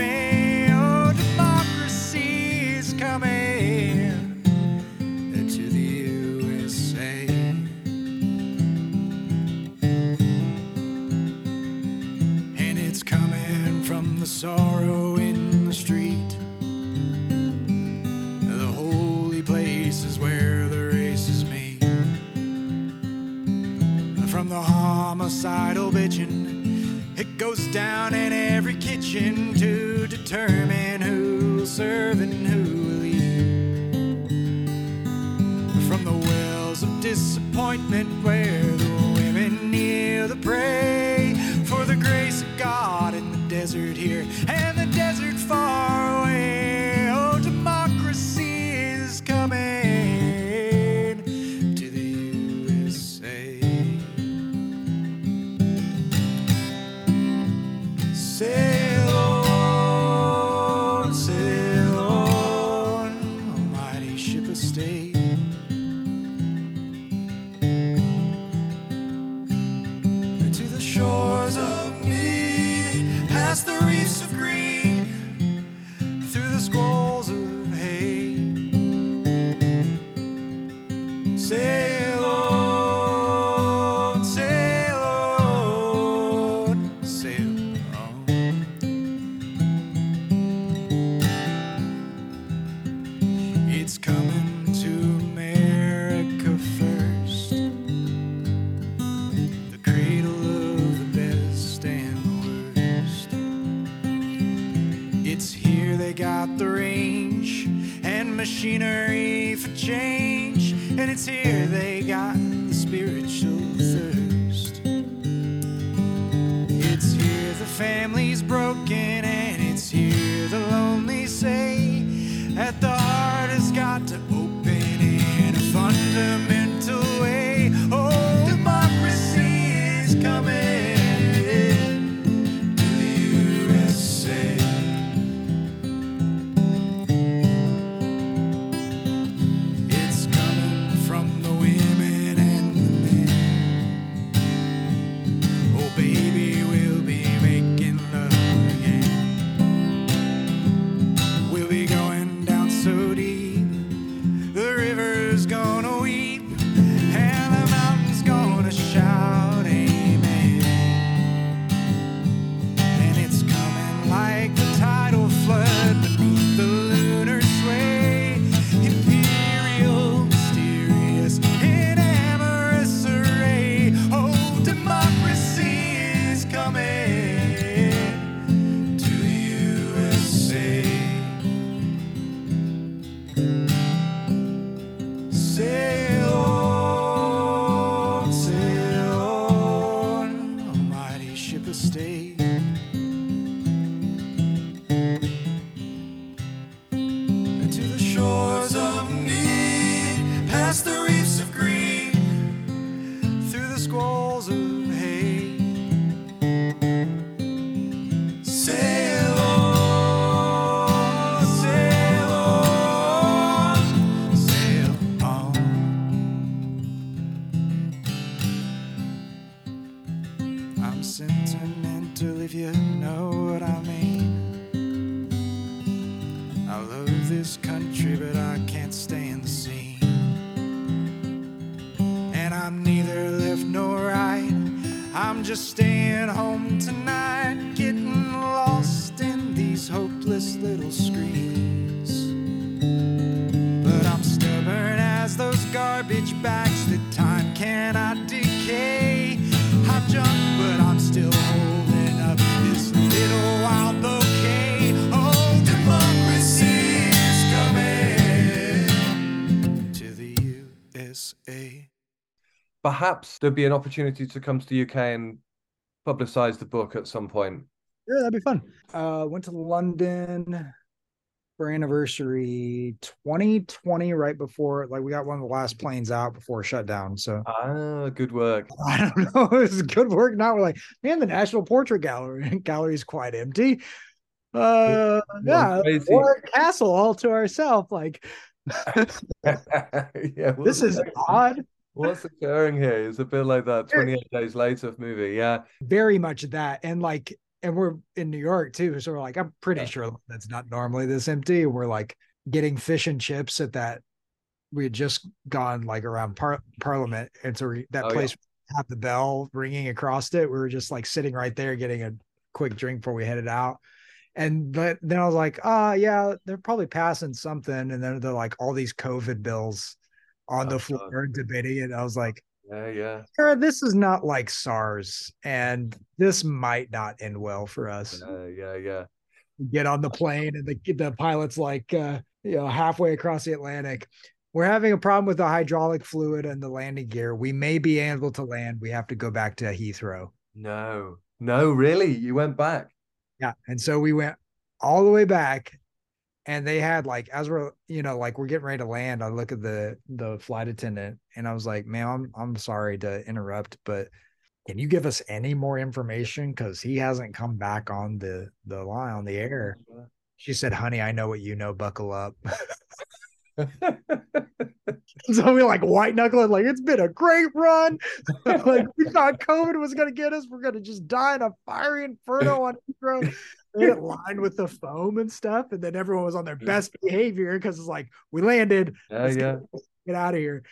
Perhaps there'd be an opportunity to come to the UK and publicize the book at some point. Yeah, that'd be fun. Uh, went to London for anniversary 2020, right before, like, we got one of the last planes out before shutdown. So Ah, good work. I don't know. It was good work. Now we're like, man, the National Portrait Gallery gallery is quite empty. Uh, yeah, crazy. or castle all to ourselves. Like, yeah, this is odd. What's occurring here? It's a bit like that Sure. 28 Days Later movie. Yeah. Very much that, and like, and we're in New York too, so we're like, I'm pretty Yeah. sure that's not normally this empty. We're like getting fish and chips at that. We had just gone like around par- Parliament, and so we, that Oh, yeah. place had the bell ringing across it. We were just like sitting right there getting a quick drink before we headed out. And but then I was like, ah, yeah, they're probably passing something. And then they're like all these COVID bills on Oh, the God. floor debating it. I was like, Yeah, yeah. "Sure, this is not like SARS, and this might not end well for us. Yeah, yeah, yeah. Get on the plane, and the the pilot's like, uh, you know, halfway across the Atlantic. We're having a problem with the hydraulic fluid and the landing gear. We may be able to land. We have to go back to Heathrow. No, no, really? You went back? Yeah. And so we went all the way back and they had like as we're you know like we're getting ready to land i look at the the flight attendant and i was like man i'm i'm sorry to interrupt but can you give us any more information? Because he hasn't come back on the the line on the air. She said honey i know what you know buckle up. So we like white knuckling, like it's been a great run. Like we thought covid was gonna get us we're gonna just die in a fiery inferno on Heathrow. It lined with the foam and stuff and then everyone was on their best behavior because it's like we landed Yeah, yeah. get, get out of here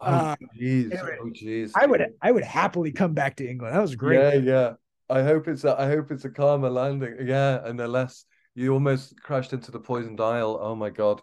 Oh, Uh, jeez. anyway, Oh, jeez. i would i would happily come back to england that was great Yeah, yeah. I hope it's a, I hope it's a calmer landing. Yeah, and the less you almost crashed into the poisoned isle. Oh my God.